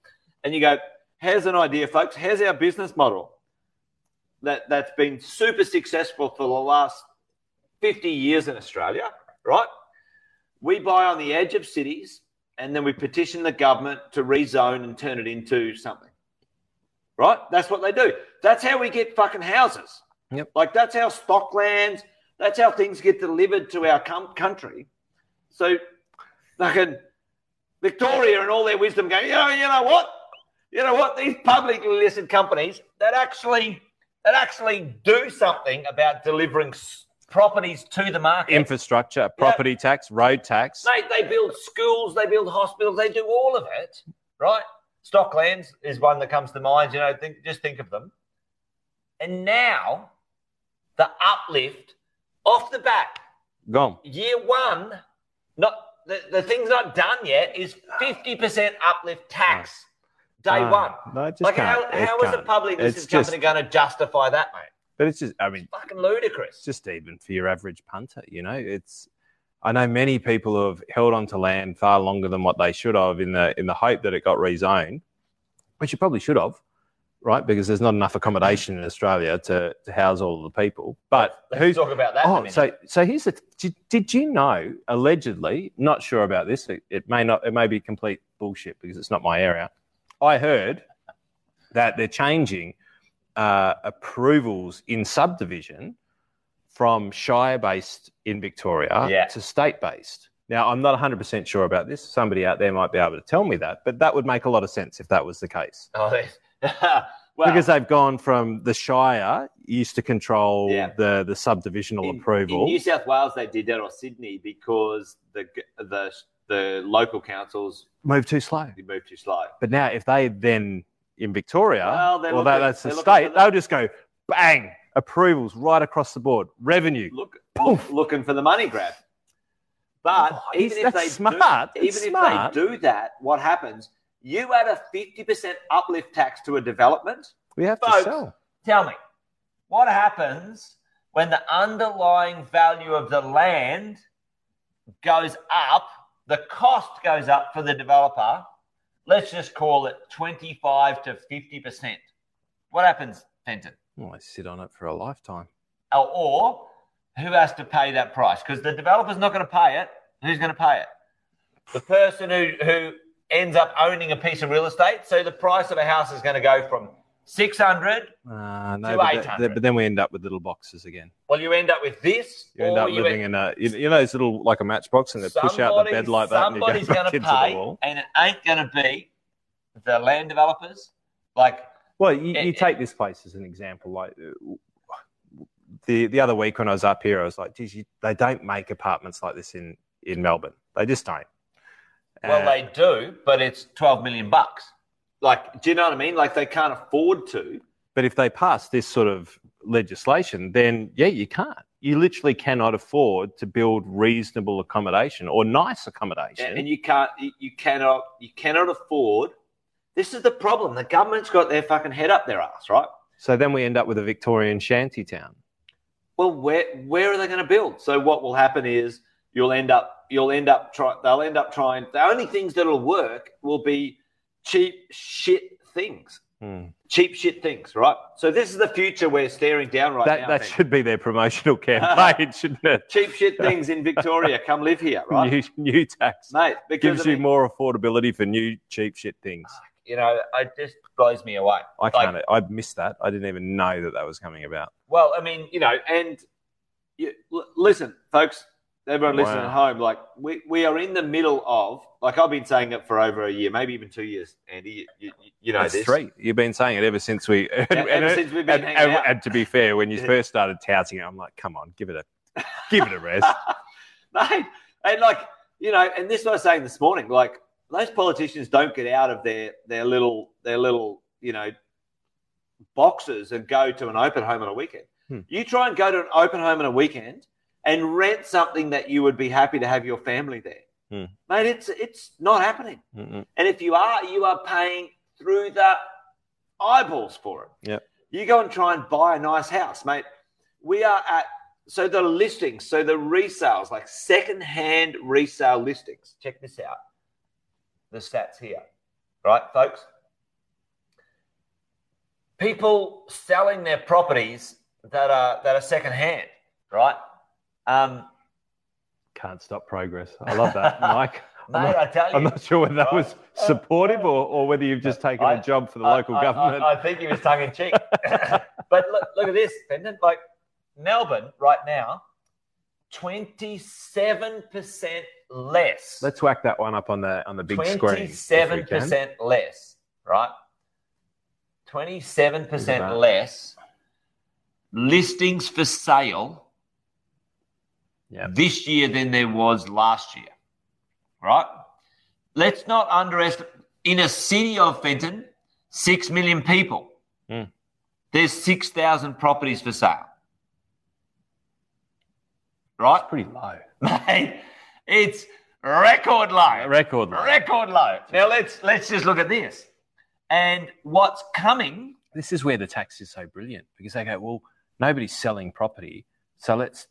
and you go, "Here's an idea, folks. Here's our business model that that's been super successful for the last fifty years in Australia, right? We buy on the edge of cities, and then we petition the government to rezone and turn it into something." Right? That's what they do. That's how we get fucking houses. Yep. Like that's how stock lands, that's how things get delivered to our com- country. So, fucking Victoria and all their wisdom going, you know, you know what? You know what? These publicly listed companies that actually that actually do something about delivering properties to the market. Infrastructure, property tax, road tax. Mate, they build schools, they build hospitals, they do all of it, right? Stocklands is one that comes to mind. You know, think, just think of them. And now, the uplift off the back. Gone. year one, not the, the thing's not done yet, is 50% uplift tax day Uh, one. No, it just Like, can't. how, It how is a can't. public It's listed company going to justify that, mate? But it's just, I mean, Fucking ludicrous. it's just even for your average punter, you know, it's, I know many people have held on to land far longer than what they should have in the, in the hope that it got rezoned, which you probably should have, right? Because there's not enough accommodation in Australia to, to house all of the people. But Let's who's, talk about that. Oh, minute. so so here's the. Did, did you know? Allegedly, not sure about this. It, it may not. It may be complete bullshit because it's not my area. I heard that they're changing uh, approvals in subdivision from shire based in Victoria Yeah. to state based. Now, I'm not 100% sure about this. Somebody out there might be able to tell me that, but that would make a lot of sense if that was the case. Oh, because they've gone from the shire used to control Yeah. the, the subdivisional in, approval. In New South Wales, they did that, or Sydney, because the the the local councils move too slow. moved too slow. But now, if they then in Victoria, Well, well, that, that's the state, they'll just go bang, approvals right across the board, revenue. Look, look looking for the money grab. But Oh, even if they smart? do, even smart. if they do that, what happens? You add a fifty percent uplift tax to a development. We have Folks, to sell. Tell me, what happens when the underlying value of the land goes up? The cost goes up for the developer. Let's just call it twenty-five to fifty percent. What happens, Fenton? Well, I sit on it for a lifetime. Or, or who has to pay that price? Because the developer's not going to pay it. Who's going to pay it? The person who, who ends up owning a piece of real estate. So the price of a house is going to go from 600. Uh, no, To but, th- 800. but then we end up with little boxes again. Well, you end up with this. You end up you living in a, you, you know, those little like a matchbox and they push out the bed like that and you go Somebody's going to pay, wall. and it ain't going to be the land developers. Like, Well, you, Eh, you take this place as an example. Like the the other week when I was up here, I was like, "Geez, you, they don't make apartments like this in in Melbourne. They just don't." well, Uh, they do, but it's 12 million bucks. Like, do you know what I mean? Like, they can't afford to. but if they pass this sort of legislation, then yeah, you can't. You literally cannot afford to build reasonable accommodation or nice accommodation. and, and you can't you, you cannot you cannot afford this is the problem the government's got their fucking head up their ass right so then we end up with a Victorian shanty town. well where where are they going to build so what will happen is you'll end up you'll end up try they'll end up trying the only things that'll work will be cheap shit things Hmm. cheap shit things right so this is the future we're staring down right that now that Ben. should be their promotional campaign, shouldn't it? cheap shit things in victoria come live here right New, new tax mate because gives you mean, more affordability for new cheap shit things. you know it just blows me away I Like- can't. I missed that. I didn't even know that that was coming about. Well, I mean, you know, and you, l- listen, folks, everyone listening at home, like we, we are in the middle of, like I've been saying it for over a year, maybe even two years, Andy. You, you, you know That's this. three. You've been saying it ever since we. And, ever and- since we've been and- hanging out. and to be fair, when you first started touting it, I'm like, come on, give it a, give it a rest. Mate, and like, you know, and this is what I was saying this morning, like those politicians don't get out of their their little their little, you know, boxes and go to an open home on a weekend. Hmm. You try and go to an open home on a weekend and rent something that you would be happy to have your family there. Hmm. Mate, it's it's not happening. Mm-mm. And if you are, you are paying through the eyeballs for it. Yep. You go and try and buy a nice house, mate. We are at so the listings, so the resales, like second-hand resale listings. Check this out. The stats here, right, folks? People selling their properties that are that are second-hand, right? Um, Can't stop progress. I love that, Mike. I'm mate, not, I tell you, I'm not sure whether that was supportive or, or whether you've just taken I- a job for the I- local I- government. I, think he was tongue in cheek. but look, look at this, Brendan. Like Melbourne right now, twenty-seven percent less. Let's whack that one up on the on the big screen. if we Twenty-seven can. percent less, right? 27% less listings for sale Yep. this year than there was last year, right? Let's not underestimate. In a city of Fenton, six million people. Mm. There's six thousand properties for sale, right? It's pretty low. Mate, it's record low. Record low. Record low. Now let's let's just look at this. And what's coming? This is where the tax is so brilliant because they go, well, nobody's selling property, so let's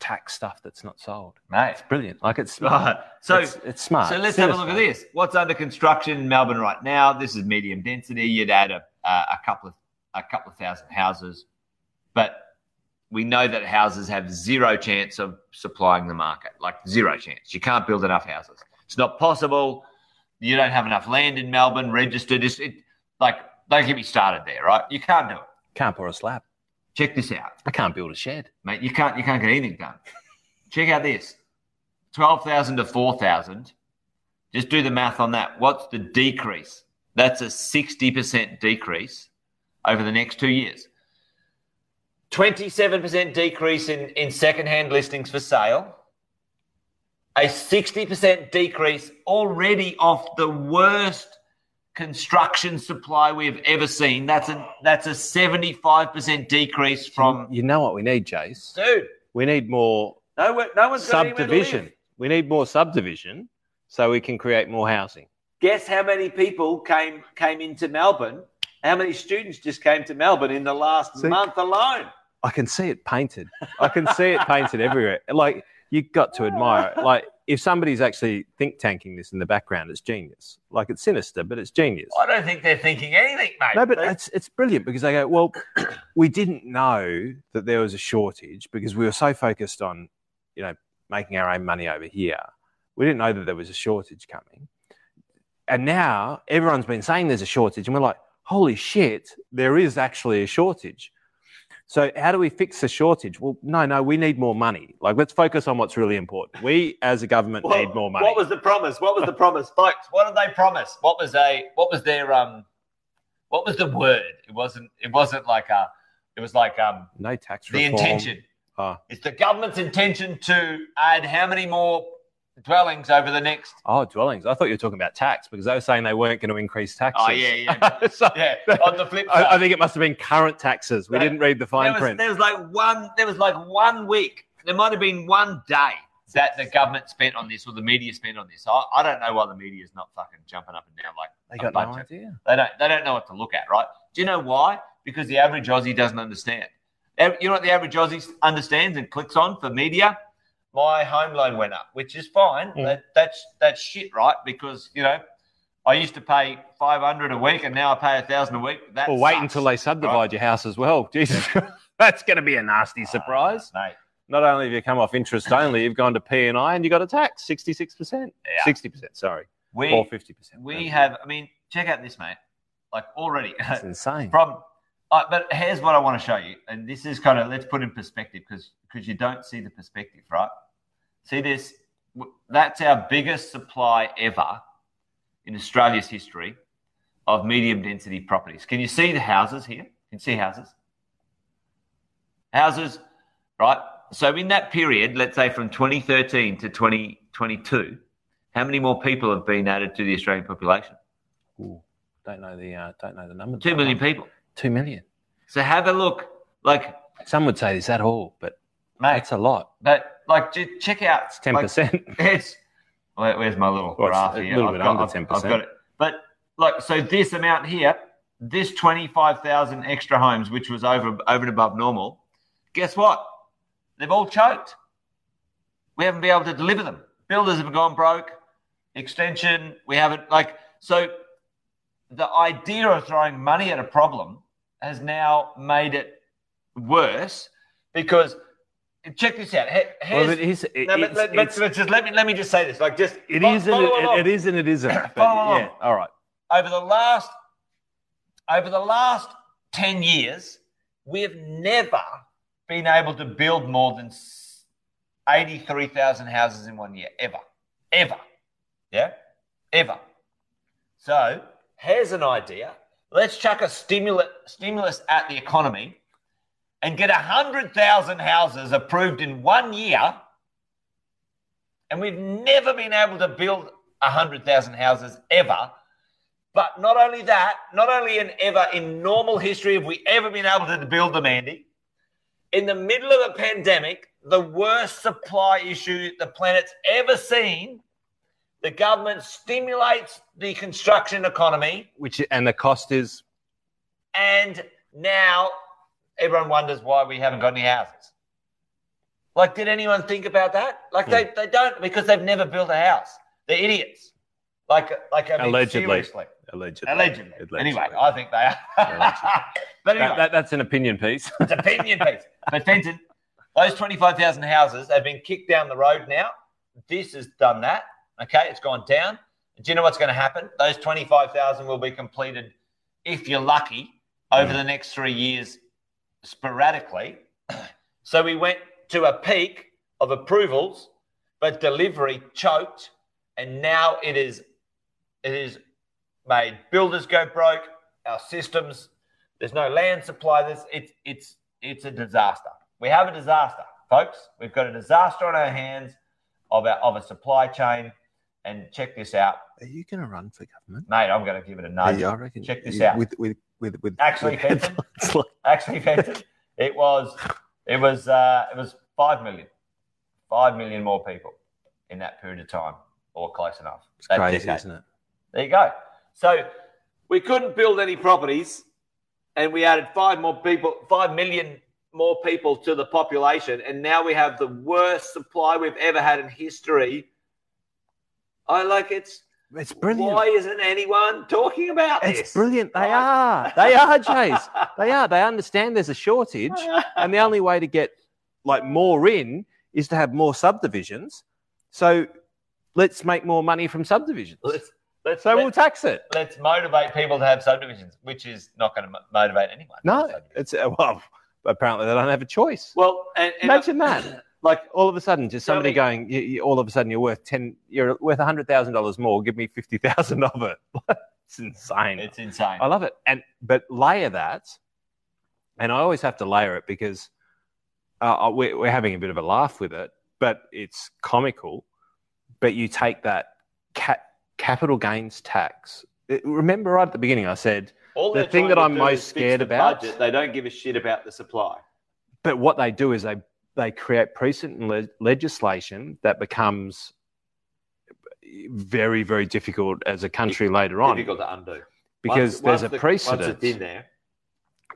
tax stuff that's not sold. Mate. It's brilliant. Like it's smart. Right. So it's, it's smart. So let's have a look at this. What's under construction in Melbourne right now? This is medium density. You'd add a, a, a couple of a couple of thousand houses, but we know that houses have zero chance of supplying the market. Like zero chance. You can't build enough houses. It's not possible. You don't have enough land in Melbourne registered. It's, it, like don't get me started there, right? You can't do it. Can't pour a slab. Check this out I can't build a shed. mate. You can't you can't get anything done. Check out this: twelve thousand to four thousand. Just do the math on that. What's the decrease? That's a sixty percent decrease over the next two years. Twenty-seven percent decrease in in second-hand listings for sale. A sixty percent decrease already off the worst construction supply we've ever seen. That's a that's a seventy-five percent decrease from you know what we need, Jace? dude. We need more No, one- no one's subdivision. We need more subdivision so we can create more housing. Guess how many people came came into Melbourne? How many students just came to Melbourne in the last See? month alone? I can see it painted. I can see it painted everywhere. Like you got to admire it. Like if somebody's actually think tanking this in the background, it's genius. Like it's sinister, but it's genius. I don't think they're thinking anything, mate. No, but it's it's brilliant because they go, well, we didn't know that there was a shortage because we were so focused on, you know, making our own money over here. We didn't know that there was a shortage coming. And now everyone's been saying there's a shortage, and we're like, holy shit, there is actually a shortage. So how do we fix the shortage? Well, no, no, we need more money. Like let's focus on what's really important. We as a government What- need more money. What was the promise? What was the promise, folks? What did they promise? What was a what was their um what was the word? It wasn't it wasn't like a it was like um no tax the reform. intention. Oh. It's the government's intention to add how many more dwellings over the next Oh, dwellings. I thought you were talking about tax because they were saying they weren't going to increase taxes. Oh yeah, yeah. So, yeah. On the flip side. I, I think it must have been current taxes. We Right. didn't read the fine there was, print. there was like one there was like one week there might have been one day that the government spent on this or the media spent on this I, I don't know why the media is not fucking jumping up and down like They got no of- idea. they don't they don't know what to look at right do you know why because the average aussie doesn't understand you know what the average aussie understands and clicks on for media my home loan went up which is fine Mm. that, that's that's shit right because you know I used to pay five hundred a week, and now I pay a thousand a week. That Well, wait sucks, until they subdivide right? your house as well. Jesus, that's going to be a nasty surprise. mate. Not only have you come off interest only, you've gone to P and I, and you got a tax sixty-six percent, sixty percent. Sorry, We or fifty percent. We have, I mean, check out this, mate. Like already It's insane. from, uh, but here's what I want to show you, and this is kind of let's put in perspective because because you don't see the perspective, right? See this? That's our biggest supply ever in Australia's history of medium density properties. Can you see the houses here? Can you see houses? Houses, right? So in that period, let's say from 2013 to 2022, how many more people have been added to the Australian population? Ooh, don't know the uh, don't know the number. Two million people. Two million. So have a look, like, Some would say this at all, but mate, that's a lot. but like, check out It's ten like, percent. It's where, where's my little Well, it's graph a here? little I've bit got, under I've- 10%. I've got it. But look, so this amount here, this 25,000 extra homes, which was over, over and above normal, guess what? They've all choked. We haven't been able to deliver them. Builders have gone broke. Extension, we haven't, like, so the idea of throwing money at a problem has now made it worse because check this out. He- Well, it is. It, no, but, it's- let, just let me let me just say this. Like, just it follow, is and it, it is and it isn't. But yeah, all right. over the last over the last 10 years we've never been able to build more than 83,000 houses in one year ever ever yeah ever so here's an idea let's chuck a stimulus stimulus at the economy and get 100,000 houses approved in one year and we've never been able to build 100,000 houses ever but not only that, not only in ever in normal history have we ever been able to build them, Andy. In the middle of a pandemic, the worst supply issue the planet's ever seen, the government stimulates the construction economy, Which and the cost is and now everyone wonders why we haven't got any houses. Like, did anyone think about that? Like, they, hmm. they don't because they've never built a house. They're idiots. Like, like I mean, Allegedly. seriously. allegedly. Allegedly. Allegedly. Anyway, I think they are. but anyway, That, that, that's an opinion piece. it's an opinion piece. But Fenton, those 25,000 houses have been kicked down the road now. This has done that. Okay, it's gone down. Do you know what's going to happen? Those 25,000 will be completed, if you're lucky, over the next three years sporadically. So we went to a peak of approvals, but delivery choked, and now it is it is made builders go broke. Our systems, there's no land supply. There's, it's it's it's a disaster. We have a disaster, folks. We've got a disaster on our hands of our, of a supply chain. And check this out, Are you going to run for government? mate. I'm going to give it a nudge. Yeah, I reckon. Check this you- out. With with with with Actually, with Fenton. like- Actually, Fenton, it was it was uh, it was five million, five million more people in that period of time, or close enough. it's That crazy, decade. isn't it? There you go. So we couldn't build any properties, and we added five more people, five million more people to the population, and now we have the worst supply we've ever had in history. I like it's. It's brilliant. Why isn't anyone talking about this? It's brilliant. They Right? are. They are, Jace. They are. They understand there's a shortage, and the only way to get like more in is to have more subdivisions. So let's make more money from subdivisions. let's let's So let, we'll tax it. let's motivate people to have subdivisions, which is not going to motivate anyone. No, it's uh, well. Apparently, they don't have a choice. well, and, and Imagine that. Like all of a sudden, just somebody me- going, you, you, all of a sudden, you're worth ten. You're worth hundred thousand dollars more. Give me fifty thousand of it. it's insane. it's insane. I love it. And but layer that, and I always have to layer it because uh, we're, we're having a bit of a laugh with it, but it's comical. But you take that ca- capital gains tax. It- remember, right at the beginning, I said, All the thing that I'm most scared about- budget. they don't give a shit about the supply. but what they do is they they create precedent le- legislation that becomes very very difficult as a country later on Difficult to undo because Once- there's once a precedent. In there,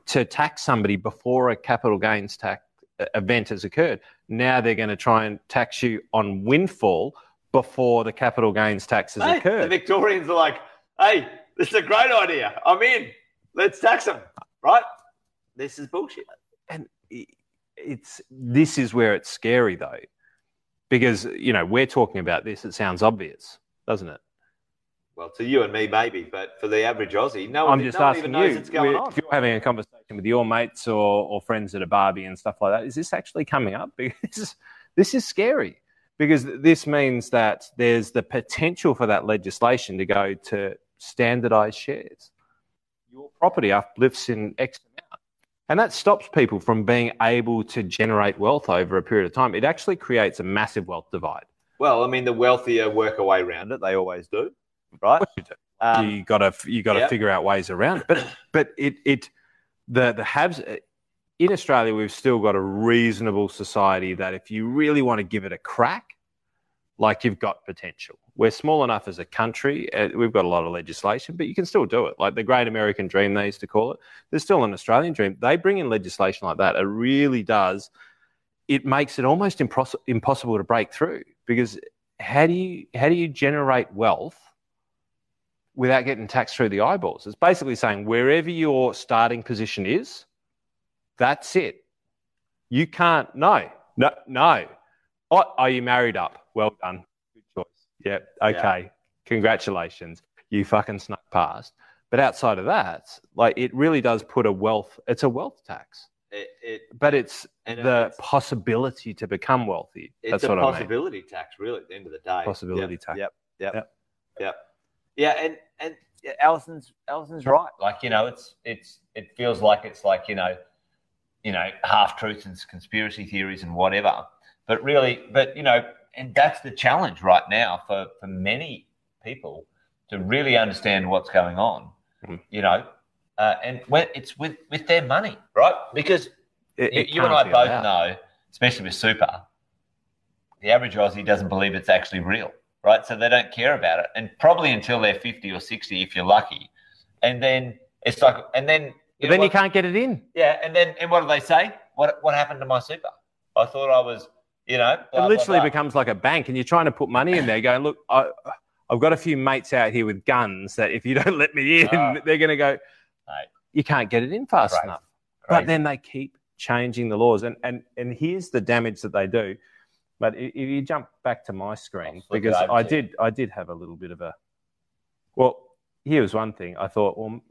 to tax somebody before a capital gains tax uh, event has occurred. Now they're going to try and tax you on windfall before the capital gains tax has Hey, the. Victorians are like, "Hey, this is a great idea. I'm in. Let's tax them." Right? This is bullshit. and it's this is where it's scary though, because you know we're talking about this. It sounds obvious, doesn't it? Well, to you and me, maybe, but for the average Aussie, no one, I'm just no one asking even knows you. it's going on. If you're having a conversation with your mates or, or friends at a barbie and stuff like that, is this actually coming up? Because this is scary. Because this means that there's the potential for that legislation to go to standardized shares. Your property uplifts in X. And that stops people from being able to generate wealth over a period of time. It actually creates a massive wealth divide. Well, I mean, the wealthier work a way around it. They always do, right? you do. Um, you got to you got to yep. figure out ways around it. But but it it the the haves in Australia we've still got a reasonable society that if you really want to give it a crack, like you've got potential. We're small enough as a country. Uh, we've got a lot of legislation, but you can still do it. Like the Great American Dream, they used to call it. There's still an Australian dream. They bring in legislation like that. It really does. It makes it almost impos- impossible to break through because how do you how do you generate wealth without getting taxed through the eyeballs? It's basically saying wherever your starting position is, that's it. You can't. No, no, no. Oh, are you married up? Well done. Yep. Okay. Yeah. Congratulations. You fucking snuck past. But outside of that, like it really does put a wealth. It's a wealth tax. It, it but it's the it's, possibility to become wealthy. That's it's a possibility I mean. tax, really. At the end of the day, possibility yep, tax. Yep. Yep. Yep. Yep. Yeah, and and Alison's Alison's right. Like you know, it's it's it feels like it's like you know, you know, half truths and conspiracy theories and whatever. But really, but you know, and that's the challenge right now for, for many people to really understand what's going on. Mm. You know, uh, and when it's with with their money, right? Because it, it you, and I both out. know, especially with super, the average Aussie doesn't believe it's actually real, right? So they don't care about it, and probably until they're fifty or sixty, if you're lucky, and then it's like, and then you then what, you can't get it in. Yeah, and then and what do they say? What what happened to my super? I thought I was you know, blah, it literally blah, blah. becomes like a bank, and you're trying to put money in there, going, "Look, I, have got a few mates out here with guns that if you don't let me in, oh. they're going to go. Mate. You can't get it in fast Crazy. enough." Crazy. But then they keep changing the laws, and and and here's the damage that they do. But if you jump back to my screen, because I did, I did have a little bit of a. Well, here was one thing. I thought, well,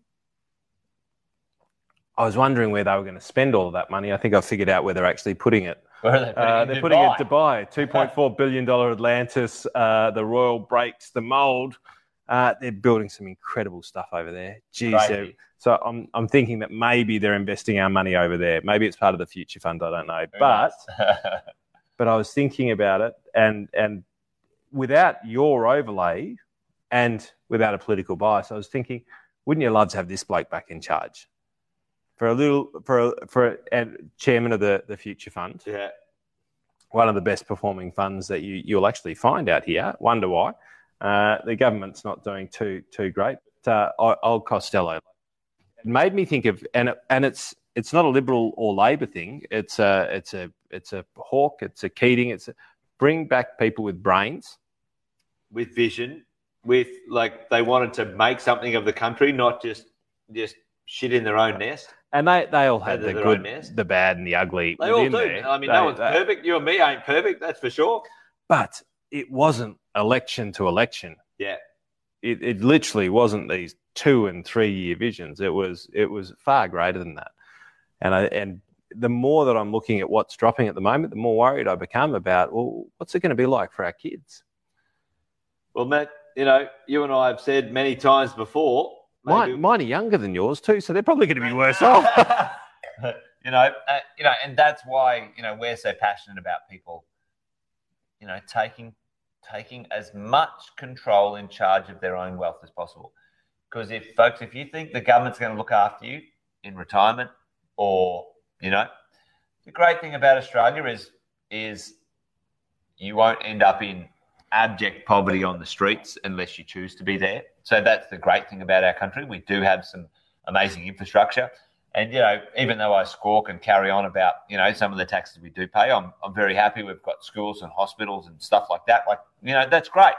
I was wondering where they were going to spend all of that money. I think I figured out where they're actually putting it. Where are they putting uh, it? They're putting it Dubai, $2.4 billion Atlantis, uh, the Royal Breaks, the mold. Uh, they're building some incredible stuff over there. Geez, so I'm, I'm thinking that maybe they're investing our money over there. Maybe it's part of the future fund. I don't know. but but I was thinking about it, and and without your overlay, and without a political bias, I was thinking, wouldn't you love to have this bloke back in charge? For a little for a, for a, chairman of the the Future Fund. Yeah, one of the best performing funds that you you'll actually find out here. Wonder why? Uh, the government's not doing too too great. But, uh, old Costello it made me think of and and it's it's not a liberal or Labor thing. It's a it's a it's a Hawke. It's a Keating. It's a, bring back people with brains, with vision, with like they wanted to make something of the country, not just just shit in their own nest. And they, they all had the good, the bad, and the ugly. They all do. There. I mean, they, no one's they, perfect. You and me ain't perfect, that's for sure. But it wasn't election to election. Yeah. It, it literally wasn't these two and three year visions. It was it was far greater than that. And I and the more that I'm looking at what's dropping at the moment, the more worried I become about well, what's it going to be like for our kids? Well, Matt, you know, you and I have said many times before Mine, mine are younger than yours too, so they're probably going to be worse off. you know, uh, you know, and that's why you know we're so passionate about people, you know, taking taking as much control in charge of their own wealth as possible. Because if folks, if you think the government's going to look after you in retirement, or you know, the great thing about Australia is is you won't end up in abject poverty on the streets unless you choose to be there. So that's the great thing about our country. We do have some amazing infrastructure. And, you know, even though I squawk and carry on about, you know, some of the taxes we do pay, I'm, I'm very happy we've got schools and hospitals and stuff like that. Like, you know, that's great.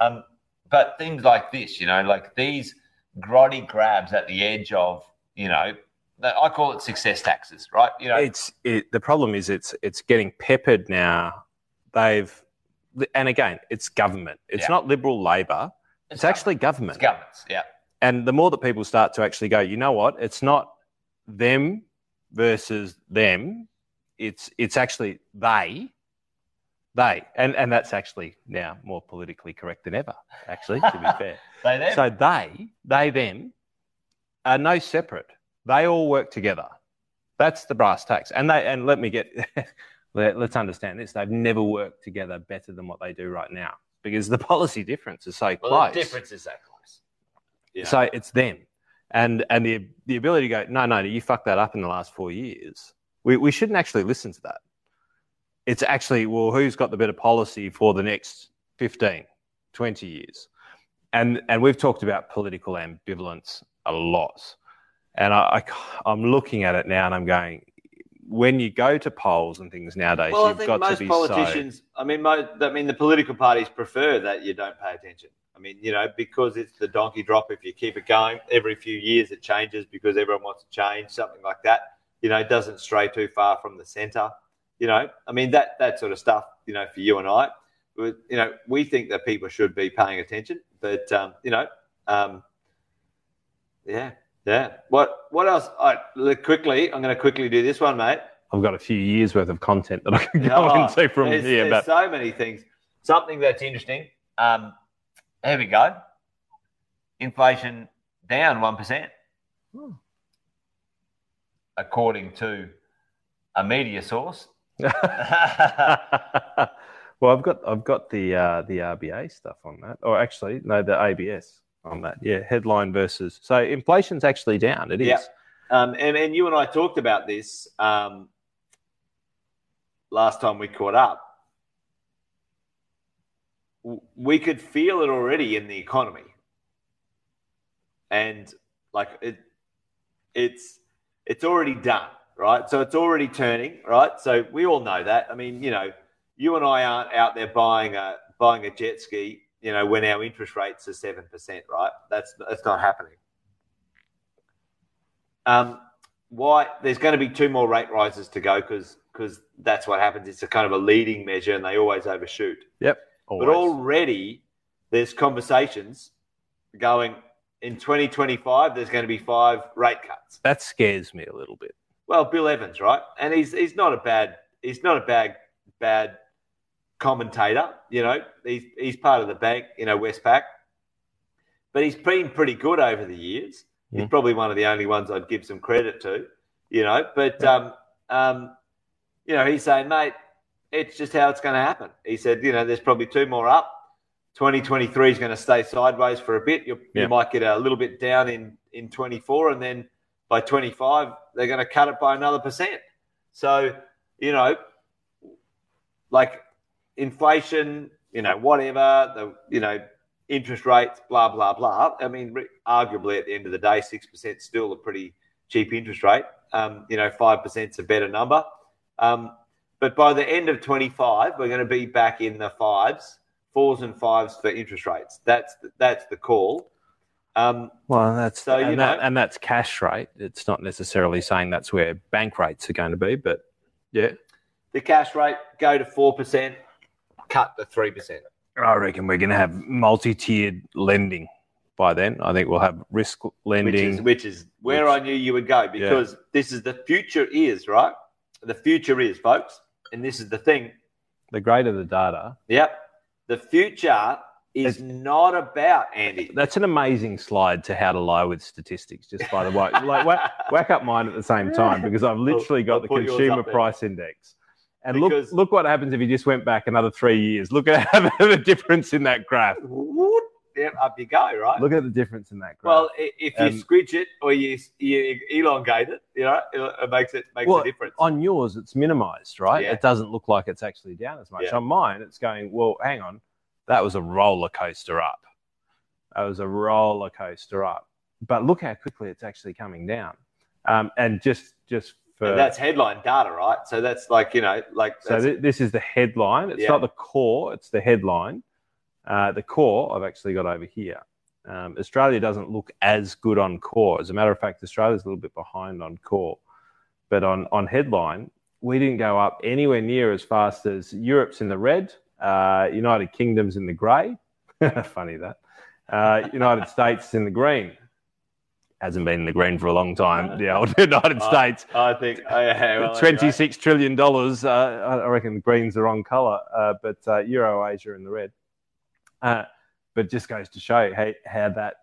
Um, but things like this, you know, like these grotty grabs at the edge of, you know, I call it success taxes, right? You know, it's it, the problem is it's it's getting peppered now. They've and again, it's government. It's yeah. not liberal Labor. It's, it's actually government. It's governments, yeah. And the more that people start to actually go, you know what? It's not them versus them. It's it's actually they. They and and that's actually now more politically correct than ever. Actually, to be fair. they them. So they they them are no separate. They all work together. That's the brass tacks. And they and let me get let, us understand this. They've never worked together better than what they do right now because the policy difference is so well, close. The difference is that close. Yeah. So it's them. And and the the ability to go, no, no, you fucked that up in the last four years. We we shouldn't actually listen to that. It's actually, well, who's got the better policy for the next 15, 20 years. And, and we've talked about political ambivalence a lot. And I, I, am looking at it now and I'm going, when you go to polls and things nowadays, well, you've I think got most to be politicians, so... I mean, most, I mean, the political parties prefer that you don't pay attention. I mean, you know, because it's the donkey drop. If you keep it going every few years, it changes because everyone wants to change something like that. You know, it doesn't stray too far from the centre. You know, I mean that that sort of stuff. You know, for you and I, you know, we think that people should be paying attention, but um, you know, um, yeah, yeah. What what else? I, quickly, I'm going to quickly do this one, mate. I've got a few years worth of content that I can go oh, into from there's, here. There's but so many things. Something that's interesting. Um, here we go. Inflation down one percent, hmm. according to a media source. well, I've got I've got the uh, the RBA stuff on that, or actually no, the ABS on that. Yeah, headline versus so inflation's actually down. It is. Yeah. Um, and and you and I talked about this um, last time we caught up. We could feel it already in the economy, and like it, it's it's already done right? So it's already turning, right? So we all know that. I mean, you know, you and I aren't out there buying a buying a jet ski, you know, when our interest rates are seven percent, right? That's that's not happening. Um, why? There's going to be two more rate rises to go because because that's what happens. It's a kind of a leading measure, and they always overshoot. Yep. Always. But already there's conversations going in 2025. There's going to be five rate cuts. That scares me a little bit. Well, Bill Evans, right? And he's he's not a bad he's not a bad bad commentator. You know, he's he's part of the bank, you know, Westpac. But he's been pretty good over the years. Yeah. He's probably one of the only ones I'd give some credit to, you know. But yeah. um, um, you know, he's saying, mate, it's just how it's going to happen. He said, you know, there's probably two more up. 2023 is going to stay sideways for a bit. You might get a little bit down in in 24, and then by 25, they're going to cut it by another percent. So, you know, like inflation, you know, whatever, the, you know, interest rates, blah, blah, blah. I mean, arguably at the end of the day, 6% still a pretty cheap interest rate. Um, you know, 5% is a better number. Um, but by the end of 25, we're going to be back in the fives, fours and fives for interest rates. That's the, that's the call. Um, well, that's so, and, that, and that's cash rate. It's not necessarily saying that's where bank rates are going to be, but yeah. The cash rate go to four percent, cut three percent. I reckon we're going to have multi-tiered lending by then. I think we'll have risk lending, which is, which is where which, I knew you would go because yeah. this is the future is right. The future is, folks, and this is the thing. The greater the data. Yep. The future is not about Andy. That's an amazing slide to how to lie with statistics. Just by the way, like whack, whack, up mine at the same time because I've literally got I'll the consumer price index. And because, look, look what happens if you just went back another three years. Look at the difference in that graph. Yeah, up you go, right? Look at the difference in that graph. Well, if you um, squidge it or you, you elongate it, you know, it makes it makes well, a difference. On yours, it's minimized, right? Yeah. It doesn't look like it's actually down as much. Yeah. On mine, it's going, well, hang on that was a roller coaster up. That was a roller coaster up. But look how quickly it's actually coming down. Um, and just just for and that's headline data, right? So that's like you know, like so. Th- this is the headline. It's yeah. not the core. It's the headline. Uh, the core I've actually got over here. Um, Australia doesn't look as good on core. As a matter of fact, Australia's a little bit behind on core. But on, on headline, we didn't go up anywhere near as fast as Europe's in the red, uh, United Kingdom's in the grey. Funny that. Uh, United States in the green. Hasn't been in the green for a long time. The old United States. I think oh, yeah, well, twenty-six trillion dollars. Uh, I reckon the green's the wrong colour, uh, but uh, Euro Asia in the red. Uh, but it just goes to show how, how that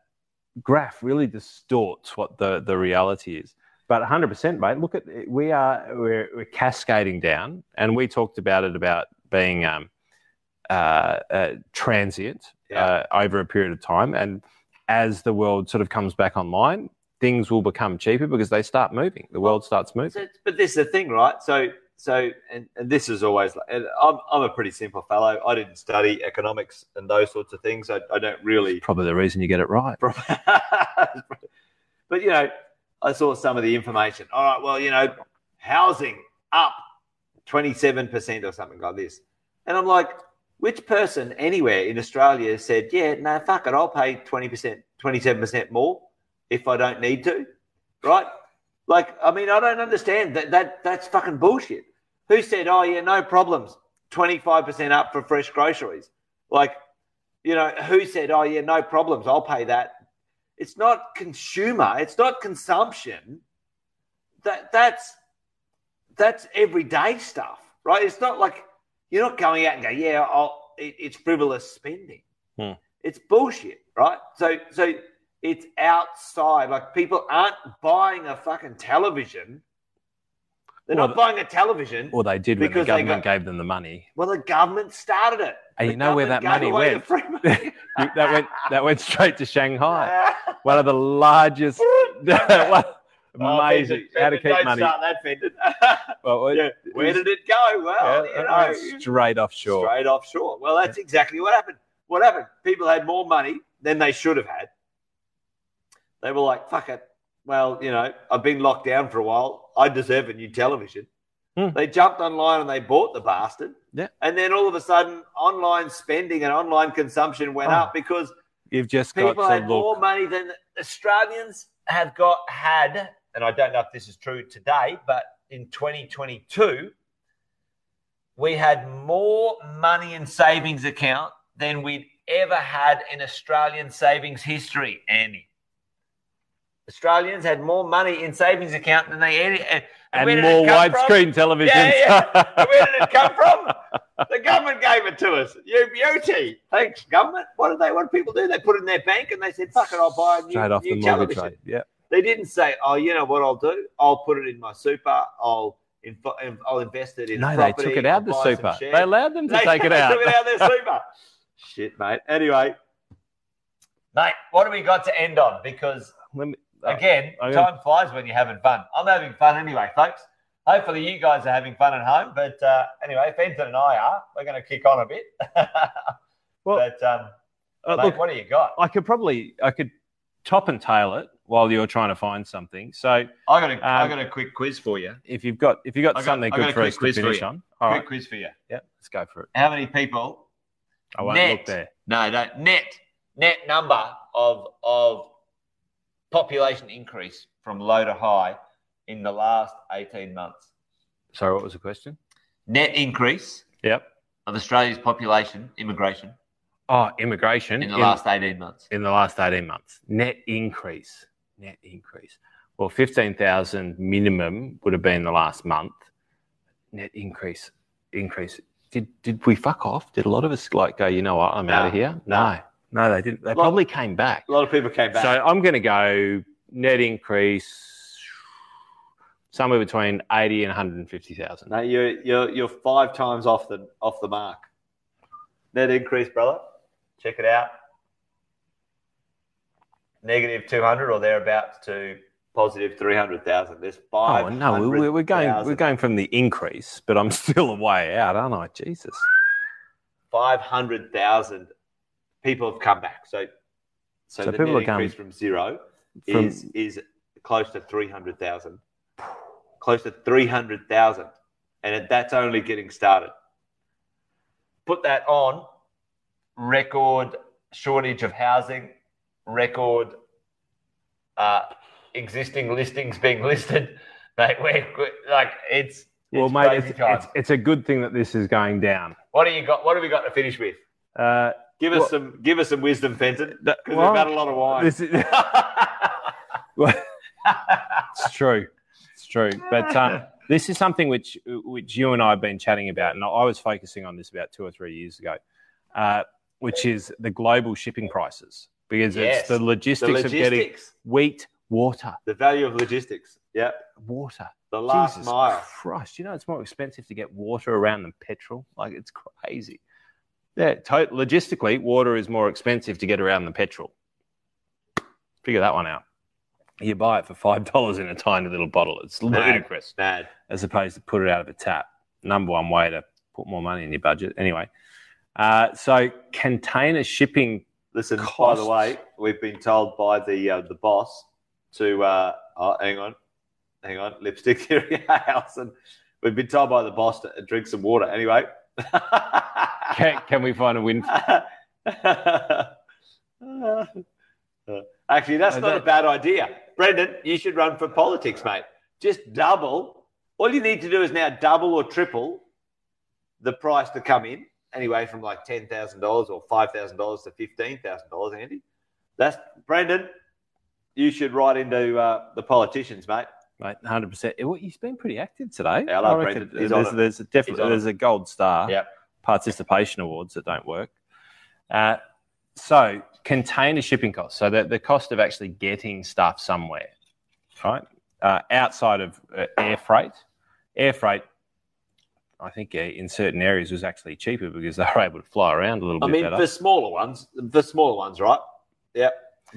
graph really distorts what the, the reality is. But 100%, mate. Look at we are we're, we're cascading down, and we talked about it about being um, uh, uh, transient yeah. uh, over a period of time. And as the world sort of comes back online, things will become cheaper because they start moving. The world starts moving. So, but this is the thing, right? So so and, and this is always I'm I'm a pretty simple fellow. I didn't study economics and those sorts of things. I, I don't really Probably the reason you get it right. but you know, I saw some of the information. All right, well, you know, housing up 27% or something like this. And I'm like, which person anywhere in Australia said, yeah, no, fuck it, I'll pay 20%, 27% more if I don't need to? Right? Like, I mean, I don't understand that that that's fucking bullshit. Who said, oh yeah, no problems, 25% up for fresh groceries? Like, you know, who said, oh yeah, no problems, I'll pay that. It's not consumer, it's not consumption. That that's that's everyday stuff, right? It's not like you're not going out and go, yeah, I'll, it, it's frivolous spending. Hmm. It's bullshit, right? So so it's outside. Like people aren't buying a fucking television. They're Well, not buying a television. Or they did when the government got- gave them the money. Well, the government started it. And The you know where that money gave away the free money. that went that went straight to Shanghai. One of the largest well, Oh, amazing how to keep don't money. start that, Fenton. Well, Yeah, Where was- did it go? Well, yeah, you know, straight offshore. straight offshore. Well, that's exactly what happened. What happened? People had more money than they should have had. They were like, fuck it. Well, you know, I've been locked down for a while. I deserve a new television. Hmm. They jumped online and they bought the bastard. Yeah. And then all of a sudden, online spending and online consumption went Oh, up because You've just people had more money than Australians have got had, and I don't know if this is true today, but in 2022, we had more money in savings account than we'd ever had in Australian savings history, Andy. Australians had more money in savings account than they any and, And more it come from? widescreen televisions. Yeah, yeah. Where did it come from? The government gave it to us. You beauty. Thanks, government. What did they? What do people do? They put it in their bank and they said, "Fuck it, I'll buy a new, Straight off new the television." Yeah. They didn't say, "Oh, you know what I'll do? I'll put it in my super. I'll inv- I'll invest it in." No, they took it out I'll the super. They allowed them to They- take it they out. Took it out of their super. Shit, mate. Anyway, mate, what do we got to end on? Because Let me- uh, again, I'm time flies when you're having fun. I'm having fun anyway, folks. Hopefully, you guys are having fun at home. But uh, anyway, Fenton and I are. We're going to kick on a bit. Well, but um, uh, mate, look, what do you got? I could probably I could top and tail it while you're trying to find something. So I got a, I Um, got a quick quiz for you. if you've got if you've got got- something I got good a for us to finish you. on, all quick right, quiz for you. yeah, let's go for it. How many people? I won't Net. look there. No, no. Net net number of of population increase from low to high in the last eighteen months. Sorry, what was the question? Net increase Yep. of Australia's population immigration Oh, immigration in the last eighteen months. in the last 18 months. Net increase. Net increase. Well, 15,000 minimum would have been the last month. Net increase. Increase. Did did we fuck off? Did a lot of us like go, you know what, I'm No. out of here? No. No, they didn't. They Lot- probably came back. A lot of people came back. So I'm going to go net increase somewhere between 80 and 150,000. no, you're you're you're five times off the off the mark. Net increase, brother. Check it out. Negative two hundred or thereabouts to positive three hundred thousand. There's five. Oh no, we- we're, we're going we're going from the increase, but I'm still a way out, aren't I? Jesus. five hundred thousand people have come back. So, so, So the people net are increase from zero from- is is close to three hundred thousand. Close to three hundred thousand, and that's only getting started. Put that on record shortage of housing, record uh, existing listings being listed. Mate, we're, we're- like it's, it's Well, mate, it's, it's, it's a good thing that this is going down. What do you got? What have we got to finish with? Uh, Give us Well- some. Give us some wisdom, Fenton, because well, we've had a lot of wine. this is, it's true. It's true. But um, this is something which which you and I have been chatting about, and I was focusing on this about two or three years ago, uh, which is the global shipping prices because Yes. it's the the logistics, of getting wheat, water, the value of logistics. Yeah, water. the last Jesus mile. Christ, you know it's more expensive to get water around than petrol. Like it's crazy. Yeah, to- logistically, water is more expensive to get around than petrol. Figure that one out. You buy it for five dollars in a tiny little bottle. It's ludicrous, Mad. as opposed to put it out of a tap. Number one way to put more money in your budget. Anyway, uh, so container shipping. Listen, by the way, we've been told by the uh, the boss to uh, oh, hang on, hang on, lipstick theory, Alison. We've been told by the boss to drink some water. Anyway, Can, can we find a win? Actually, that's not a bad idea. Brendan, you should run for politics, mate. Just double. All you need to do is now double or triple the price to come in, anyway, from like $10,000 or $5,000 to $15,000, Andy. That's Brendan. You should write into uh, the politicians, mate. Mate, hundred percent. Well he's been pretty active today. Yeah, I love I Brendan. There's, there's a definitely there's a gold star. Yep. Participation awards that don't work. Uh, so container shipping costs. So the, the cost of actually getting stuff somewhere, right? Uh, outside of uh, air freight, air freight. I think uh, in certain areas was actually cheaper because they were able to fly around a little bit. I bit mean, better. for smaller ones, the smaller ones, right? Yeah.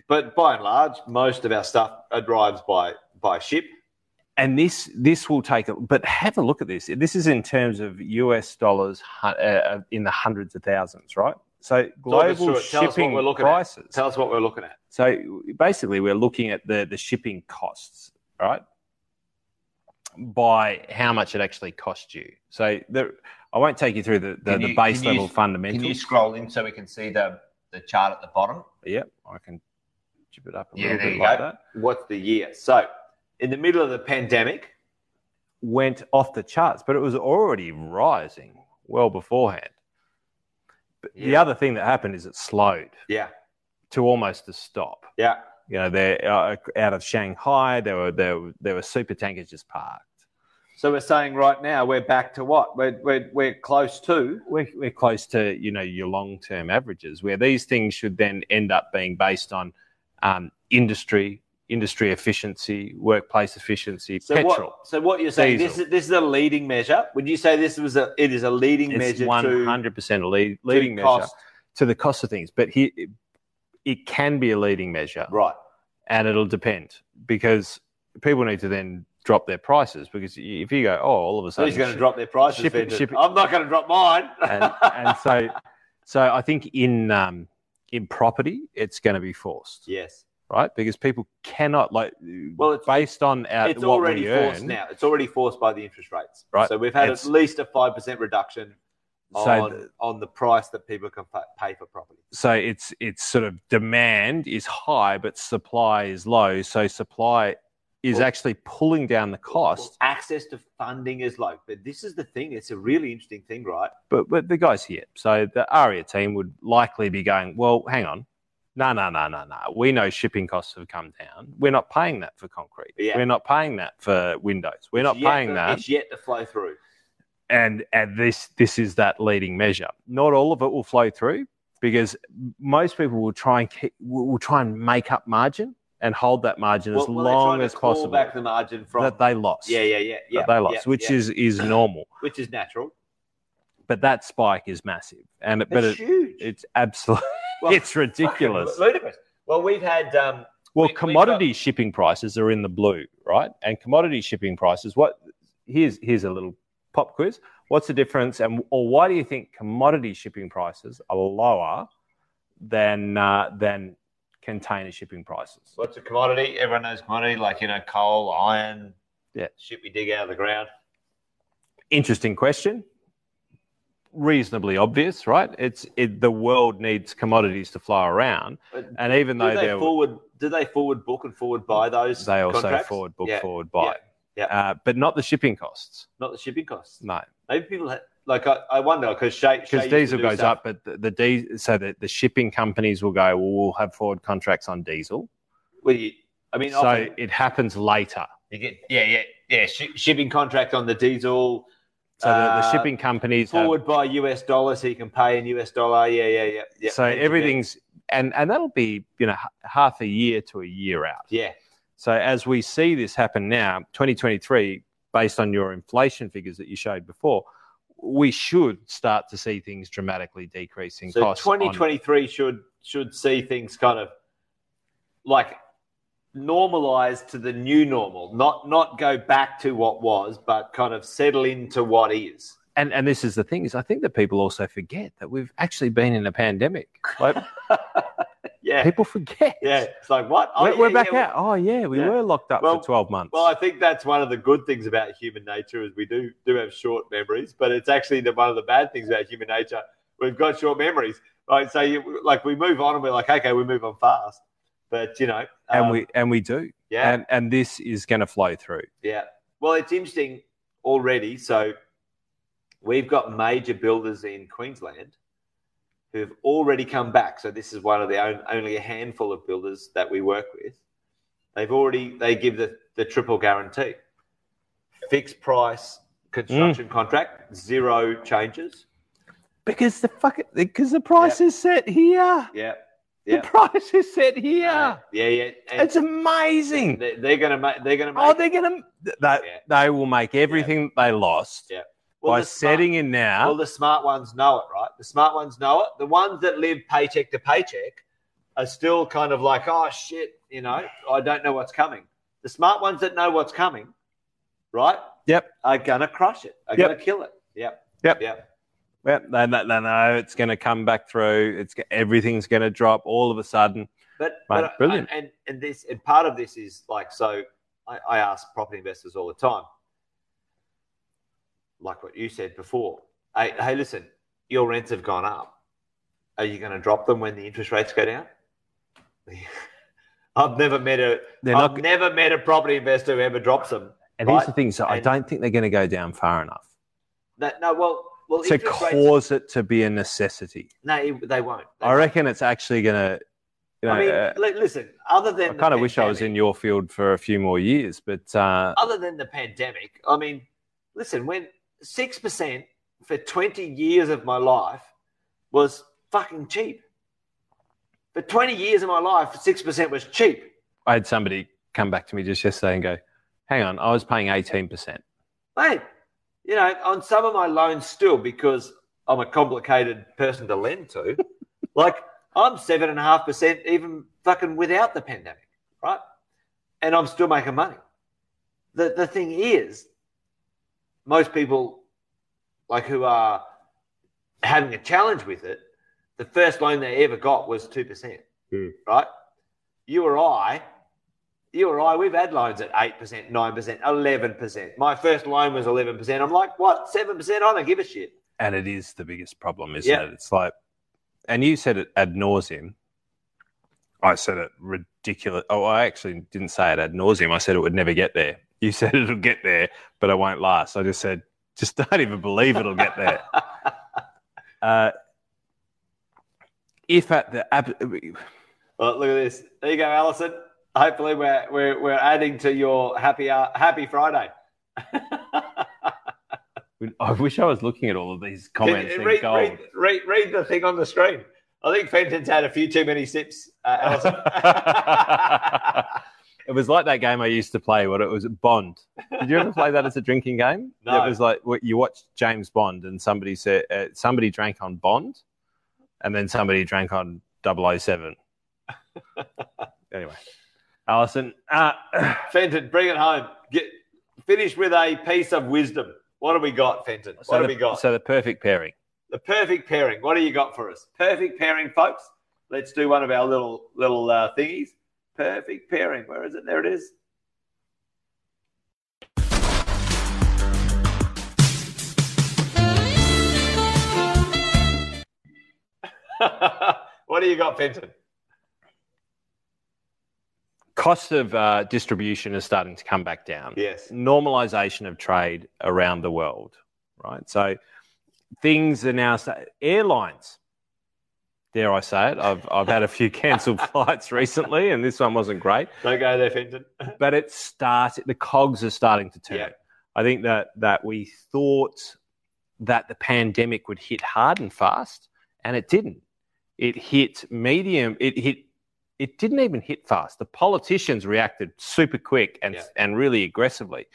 But by and large, most of our stuff arrives by by ship. and this this will take a but have a look at this this is in terms of us dollars uh, in the hundreds of thousands right so global through. Tell us what shipping we're looking at. prices Tell us what we're looking at. so basically we're looking at the the shipping costs right by how much it actually cost you so the, i won't take you through the, the, Can the you- base can you- level fundamentals scroll in so we can see the, the chart at the bottom? yep i can chip it up a Yeah, little bit you like go. that What's the year? So, in the middle of the pandemic, went off the charts, but it was already rising well beforehand. But the other thing that happened is it slowed yeah, to almost a stop. yeah. You know, they're uh, out of Shanghai. There were there were, there were super tankers just parked. So we're saying right now we're back to what? We're we're, we're close to. We're, we're close to you know your long term averages, where these things should then end up being based on um, industry industry efficiency, workplace efficiency, So petrol. what? So what you're saying? This is this is a leading measure. Would you say this was a? It is a leading It's measure to hundred percent a lead, to leading measure cost. to the cost of things, but he, it can be a leading measure. Right. and it'll depend because people need to then drop their prices because if you go, oh, all of a sudden, Who's going to drop their prices? ship it- ship it- I'm not going to drop mine. and, and so, so I think in um, in property, it's going to be forced, yes, right? Because people cannot like, Well, it's- based on our, it's already forced earn. now. It's already forced by the interest rates. Right. So we've had It's- at least a five percent reduction So on, the- on the price that people can pay for property. So it's it's sort of demand is high, but supply is low. So supply is Well- actually pulling down the cost. Access to funding is low. But this is the thing. It's a really interesting thing, right? but but the guys here, so the ARIA team would likely be going, well, hang on, no, no, no, no, no. We know shipping costs have come down. We're not paying that for concrete. Yeah. We're not paying that for windows. We're not It's paying to- that. It's yet to flow through. And and this this is that leading measure. Not all of it will flow through because most people will try and keep, will, try and make up margin and hold that margin as Well, well, they're long as possible back the margin from. that they lost. yeah, yeah, yeah, yeah. they lost, yeah, which yeah. is is normal. which is natural. But that spike is massive, and it, but It's it, huge. it's absolutely Well, it's ridiculous. ludicrous. Well, we've had. Um, Well, We- commodity shipping prices are in the blue, right? And commodity shipping prices, what? Here's here's a little pop quiz. What's the difference, and or why do you think commodity shipping prices are lower than uh, than container shipping prices? what's a commodity? Everyone knows commodity, like you know, coal, iron. Yeah. Shit we dig out of the ground. Interesting question. Reasonably obvious, right? It's it, the world needs commodities to flow around, But and even though they forward? Do they forward book and forward buy those? they also contracts? forward book Yeah, forward buy, yeah, Uh, but not the shipping costs. Not the shipping costs. No, Maybe people ha- like I, I wonder because because diesel goes stuff- up, but the, the diesel, so the, the shipping companies will go, well, we'll have forward contracts on diesel. Well, you, I mean, So often it happens later. you get yeah, yeah, yeah. Shi shipping contract on the diesel. So the, the uh, shipping companies have, forward by US dollar, so you can pay in US dollar. Yeah, yeah, yeah. yeah. so everything's and and that'll be you know half a year to a year out. Yeah, So as we see this happen now, 2023, based on your inflation figures that you showed before, we should start to see things dramatically decreasing. so costs. on- 2023 should should see things kind of like normalize to the new normal, not not go back to what was, but kind of settle into what is. And and this is the thing is, I think that people also forget that we've actually been in a pandemic. Like Yeah, people forget. yeah. It's like what? Oh, we're, yeah, we're back yeah. out. Oh yeah, we Yeah. were locked up Well- for twelve months. Well, I think that's one of the good things about human nature is we do do have short memories, but it's actually the one of the bad things about human nature. We've got short memories. Right. so, you, like we move on and we're like, okay, we move on fast, but you know, and um, we and we do. yeah, And and this is going to flow through. Yeah. Well, it's interesting already. So we've got major builders in Queensland who've already come back. So this is one of the on, only a handful of builders that we work with. They've already they give the, the triple guarantee. Fixed price construction mm. contract, zero changes. Because the fuck because the price is set here. Yeah. The price is set here. Yeah, yeah. yeah. And It's amazing. they- they're gonna oh, make they're gonna make Oh, they're gonna they, Yeah. they will make everything they lost Yeah. Well, by the smart- setting in now. Well, the smart ones know it, right? The smart ones know it. The ones that live paycheck to paycheck are still kind of like, oh shit, you know, I don't know what's coming. The smart ones that know what's coming, right? Yep. Are gonna crush it. Are Yep. gonna kill it. Yep. Yep. Yep. Yep, they, they, know it's going to come back through. It's everything's going to drop all of a sudden. But, Mate, but uh, brilliant. And and this and part of this is like so. I, I ask property investors all the time, like what you said before. Hey, hey, listen, your rents have gone up. Are you going to drop them when the interest rates go down? I've never met a have never met a property investor who ever drops them. And here's right? the thing: so I don't think they're going to go down far enough That, no, well, well, to interest rates. cause it to be a necessity. No, it- they won't. They I won't. reckon it's actually going to. You know, I mean, uh, listen. Other than I kind of wish I was in your field for a few more years, but uh, other than the pandemic, I mean, listen, when six percent for twenty years of my life was fucking cheap. For twenty years of my life, six percent was cheap. I had somebody come back to me just yesterday and go, "Hang on, I was paying eighteen percent." Mate, you know, on some of my loans still because I'm a complicated person to lend to, like I'm seven and a half percent even fucking without the pandemic, right? And I'm still making money. The the thing is, most people like who are having a challenge with it, the first loan they ever got was two percent. Hmm. Right? You or I, you or I, we've had loans at eight percent, nine percent, eleven percent. My first loan was eleven percent. I'm like, what, seven percent? I don't give a shit. And it is the biggest problem, isn't Yeah. it? It's like, and you said it ad nauseum. I said it ridiculous. Oh, I actually didn't say it ad nauseum. I said it would never get there. You said it'll get there, but it won't last. I just said, just don't even believe it'll get there. Uh, if at the ab- Well, look at this. There you go, Alison. Hopefully, we're we're, we're adding to your happy uh, happy Friday. I wish I was looking at all of these comments in read, gold. read, read, read the thing on the screen. I think Fenton's had a few too many sips, uh, Alison. It was like that game I used to play. What it was Bond. Did you ever play that as a drinking game? No. It was like you watched James Bond, and somebody said uh, somebody drank on Bond, and then somebody drank on 007. anyway, Alison, uh, Fenton, bring it home. Get finish with a piece of wisdom. What have we got, Fenton? What so have the, we got? So the perfect pairing. the perfect pairing. What do you got for us? Perfect pairing, folks. Let's do one of our little little uh, thingies. Perfect pairing. Where is it? There it is. what do you got, Fenton? Cost of uh, distribution is starting to come back down. Yes. normalization of trade around the world, right? So things are now airlines. Dare I say it? I've I've had a few cancelled flights recently, and this one wasn't great. Don't go there, Fenton. But it started. The cogs are starting to turn. Yeah. I think that that we thought that the pandemic would hit hard and fast, and it didn't. It hit medium. It hit. It didn't even hit fast. The politicians reacted super quick and Yeah. and really aggressively.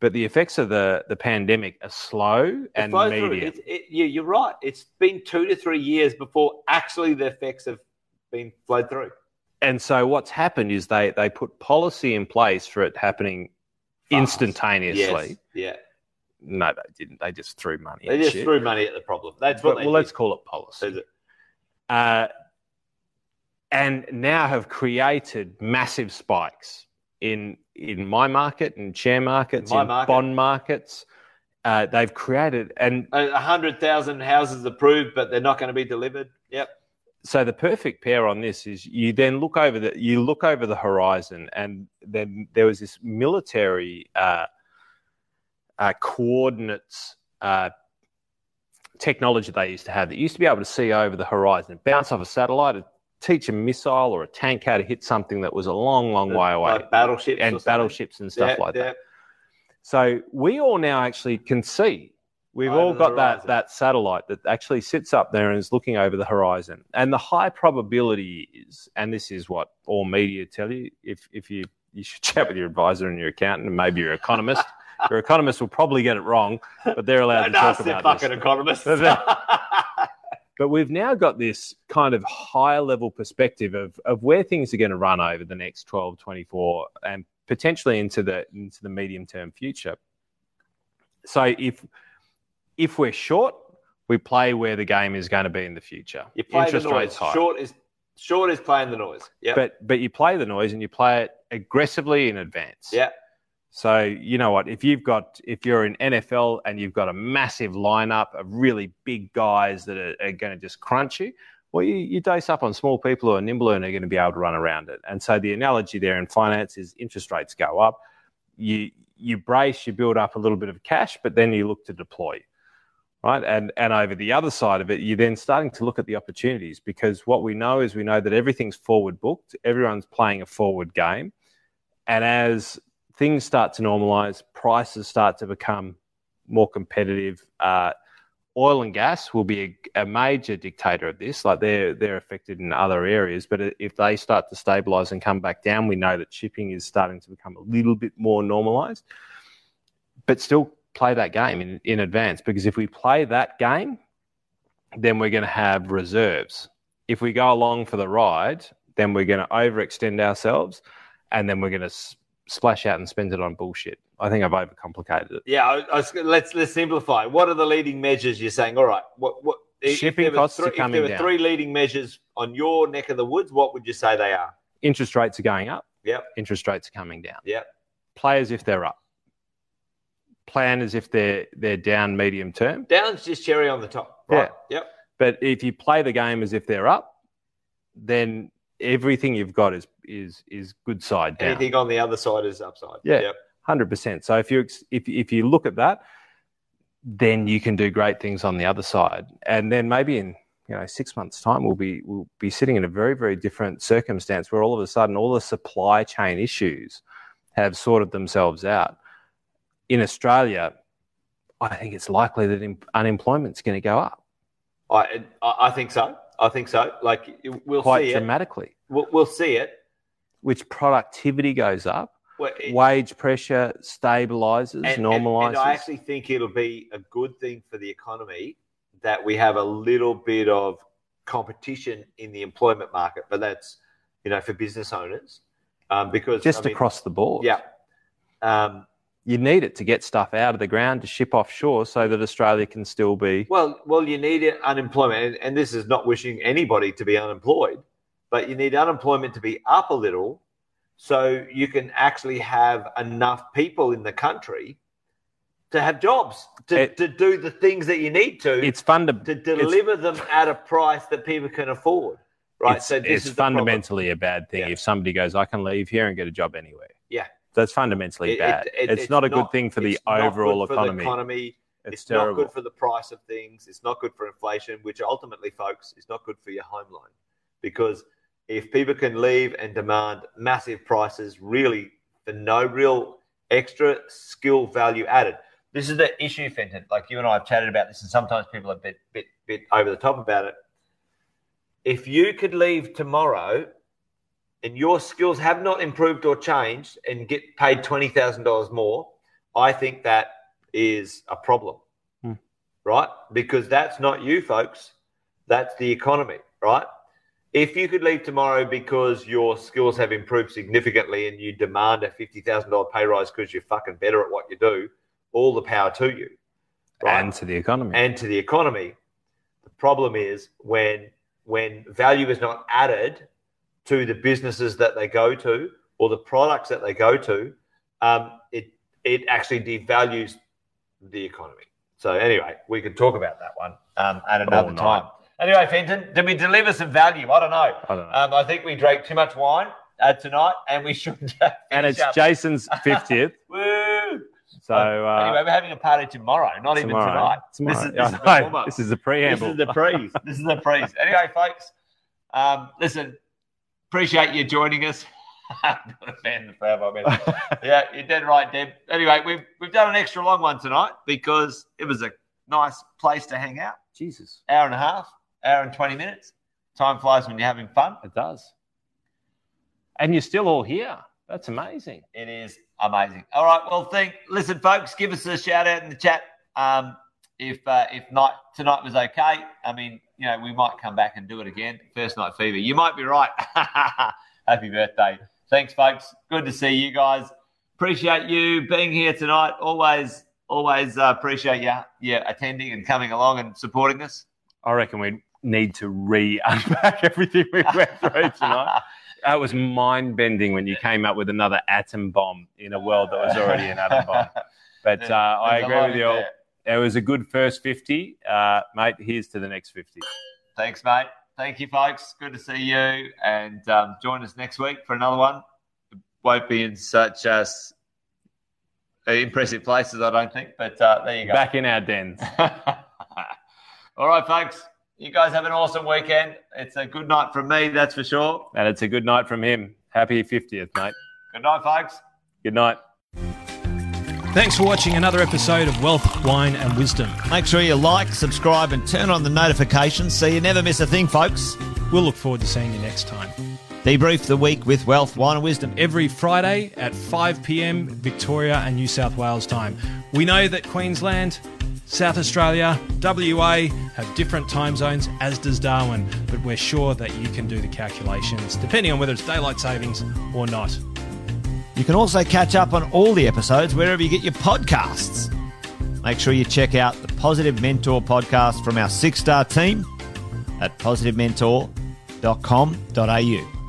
But the effects of the, the pandemic are slow and medium. It, you, you're right. It's been two to three years before actually the effects have been flowed through. and so what's happened is they they put policy in place for it happening Fast. instantaneously. Yes. Yeah. No, they didn't. They just threw money. They just shit. threw money at the problem. That's what But- they well, did. let's call it policy. Is it- uh, and now have created massive spikes in in my market and share markets, My in market. bond markets. Uh, they've created, and A hundred thousand houses approved, but they're not going to be delivered. Yep. so the perfect pair on this is you then look over the you look over the horizon, and then there was this military uh, uh, coordinates uh, technology they used to have that used to be able to see over the horizon, bounce off a satellite, teach a missile or a tank how to hit something that was a long, long way away, Like battleships and battleships and stuff Yeah, like yeah. that. So we all now actually can see. We've Over all got that, that satellite that actually sits up there and is looking over the horizon. And the high probability is, and this is what all media tell you, if, if you, you should chat with your advisor and your accountant and maybe your economist. your economist will probably get it wrong, but they're allowed to talk about fucking this. economist. But we've now got this kind of higher level perspective of, of where things are going to run over the next 12, 24, and potentially into the into the medium term future. So if if we're short, we play where the game is going to be in the future. you play Interest the noise. rates. Short is short is playing the noise. Yeah. But but you play the noise and you play it aggressively in advance. Yeah. So you know what? If you've got if you're in NFL and you've got a massive lineup of really big guys that are, are going to just crunch you, well, you, you dose up on small people who are nimble and are going to be able to run around it. And so the analogy there in finance is interest rates go up, you you brace, you build up a little bit of cash, but then you look to deploy. Right. And and over the other side of it, you're then starting to look at the opportunities because what we know is we know that everything's forward booked, everyone's playing a forward game. And as things start to normalize, prices start to become more competitive. Uh, oil and gas will be a, a major dictator of this. Like they're they're affected in other areas, but if they start to stabilize and come back down, we know that shipping is starting to become a little bit more normalized. But still play that game in, in advance because if we play that game, then we're going to have reserves. If we go along for the ride, then we're going to overextend ourselves, and then we're going to splash out and spend it on bullshit. I think I've overcomplicated it. Yeah, I, I let's let's simplify. What are the leading measures you're saying? All right, what what if Shipping costs are three, if there were down. three leading measures on your neck of the woods, what would you say they are? Interest rates are going up. Yep. Interest rates are coming down. Yep. Play as if they're up. Plan as if they're they're down medium term. Down's just cherry on the top. Right. Yep. But if you play the game as if they're up, then everything you've got is is is good side down. Anything on the other side is upside. Yeah. Yep. Hundred percent. So if you if if you look at that, then you can do great things on the other side, and then maybe in you know six months' time we'll be we'll be sitting in a very very different circumstance where all of a sudden all the supply chain issues have sorted themselves out. In Australia, I think it's likely that unemployment's going to go up I I think so. I think so. Like we'll quite see it. dramatically, We'll, we'll see it. Which productivity goes up, Well, it- wage pressure stabilizes, and, and- normalizes. and I actually think it'll be a good thing for the economy that we have a little bit of competition in the employment market, but that's you know for business owners um, because just I mean, across the board. Yeah. Um, you need it to get stuff out of the ground to ship offshore so that Australia can still be. well, well, you need it- unemployment, and, and this is not wishing anybody to be unemployed, but you need unemployment to be up a little, so you can actually have enough people in the country to have jobs to, It- to do the things that you need to. It's funda- to deliver them at a price that people can afford. Right. It's, so this it's is fundamentally a bad thing Yeah. if somebody goes, I can leave here and get a job anywhere. Yeah. That's fundamentally It- bad. it- it- it's, not a good thing for the it's overall for the economy. economy. It's, It's, not good for the price of things. It's not good for inflation, which ultimately, folks, is not good for your home loan. Because if people can leave and demand massive prices, really for no real extra skill value added. This is the issue, Fenton. Like you and I have chatted about this, and sometimes people are a bit, bit, bit over the top about it. If you could leave tomorrow and your skills have not improved or changed and get paid $20,000 more, I think that is a problem, Hmm. right? Because that's not you, folks. That's the economy, right? If you could leave tomorrow because your skills have improved significantly and you demand a fifty thousand dollar pay rise because you're fucking better at what you do, all the power to you, right? And to the economy. and to the economy. The problem is when when value is not added to the businesses that they go to or the products that they go to, um, it it actually devalues the economy. So anyway, we could talk about that one um, at another time. Anyway, Fenton, did we deliver some value? I don't know. I don't know. Um, I think we drank too much wine uh, tonight, and we shouldn't. and it's up. Jason's 50th. Woo! So uh, anyway, we're having a party tomorrow, not even tonight. Tomorrow. This is, this is the This is the This preamble. is the prees. this is the prees. Anyway, folks, um, listen, appreciate you joining us. I'm not a fan of the moment. yeah, you're dead right, Deb. Anyway, we've we've done an extra long one tonight because it was a nice place to hang out. Jesus, Hour and a half, hour and twenty minutes. Time flies when you're having fun. it does. And you're still all here. That's amazing. It is amazing. All right. Well, think. Listen, folks, give us a shout out in the chat. Um, if uh, if night tonight was okay, I mean, you know, we might come back and do it again. First night fever. You might be right. Happy birthday. Thanks, folks. Good to see you guys. Appreciate you being here tonight. Always, always uh, appreciate you, yeah, attending and coming along and supporting us. I reckon we need to re unpack everything we went through tonight. That was mind bending when you came up with another atom bomb in a world that was already an atom bomb. But uh, I agree with you. all. It was a good first 50. Uh, mate, here's to the next 50. Thanks, mate. Thank you, folks. Good to see you. And um, join us next week for another one. It won't be in such uh, impressive places, I don't think. But uh, there you go. Back in our dens. All right, folks. You guys have an awesome weekend. It's a good night from me, that's for sure. And it's a good night from him. Happy 50th, mate. Good night, folks. Good night. Thanks for watching another episode of Wealth, Wine and Wisdom. Make sure you like, subscribe, and turn on the notifications so you never miss a thing, folks. We'll look forward to seeing you next time. Debrief the week with wealth, wine, and wisdom. Every Friday at 5 p.m. Victoria and New South Wales time. We know that Queensland, South Australia, WA have different time zones, as does Darwin, but we're sure that you can do the calculations depending on whether it's daylight savings or not. You can also catch up on all the episodes wherever you get your podcasts. Make sure you check out the Positive Mentor podcast from our six star team at positivementor.com.au.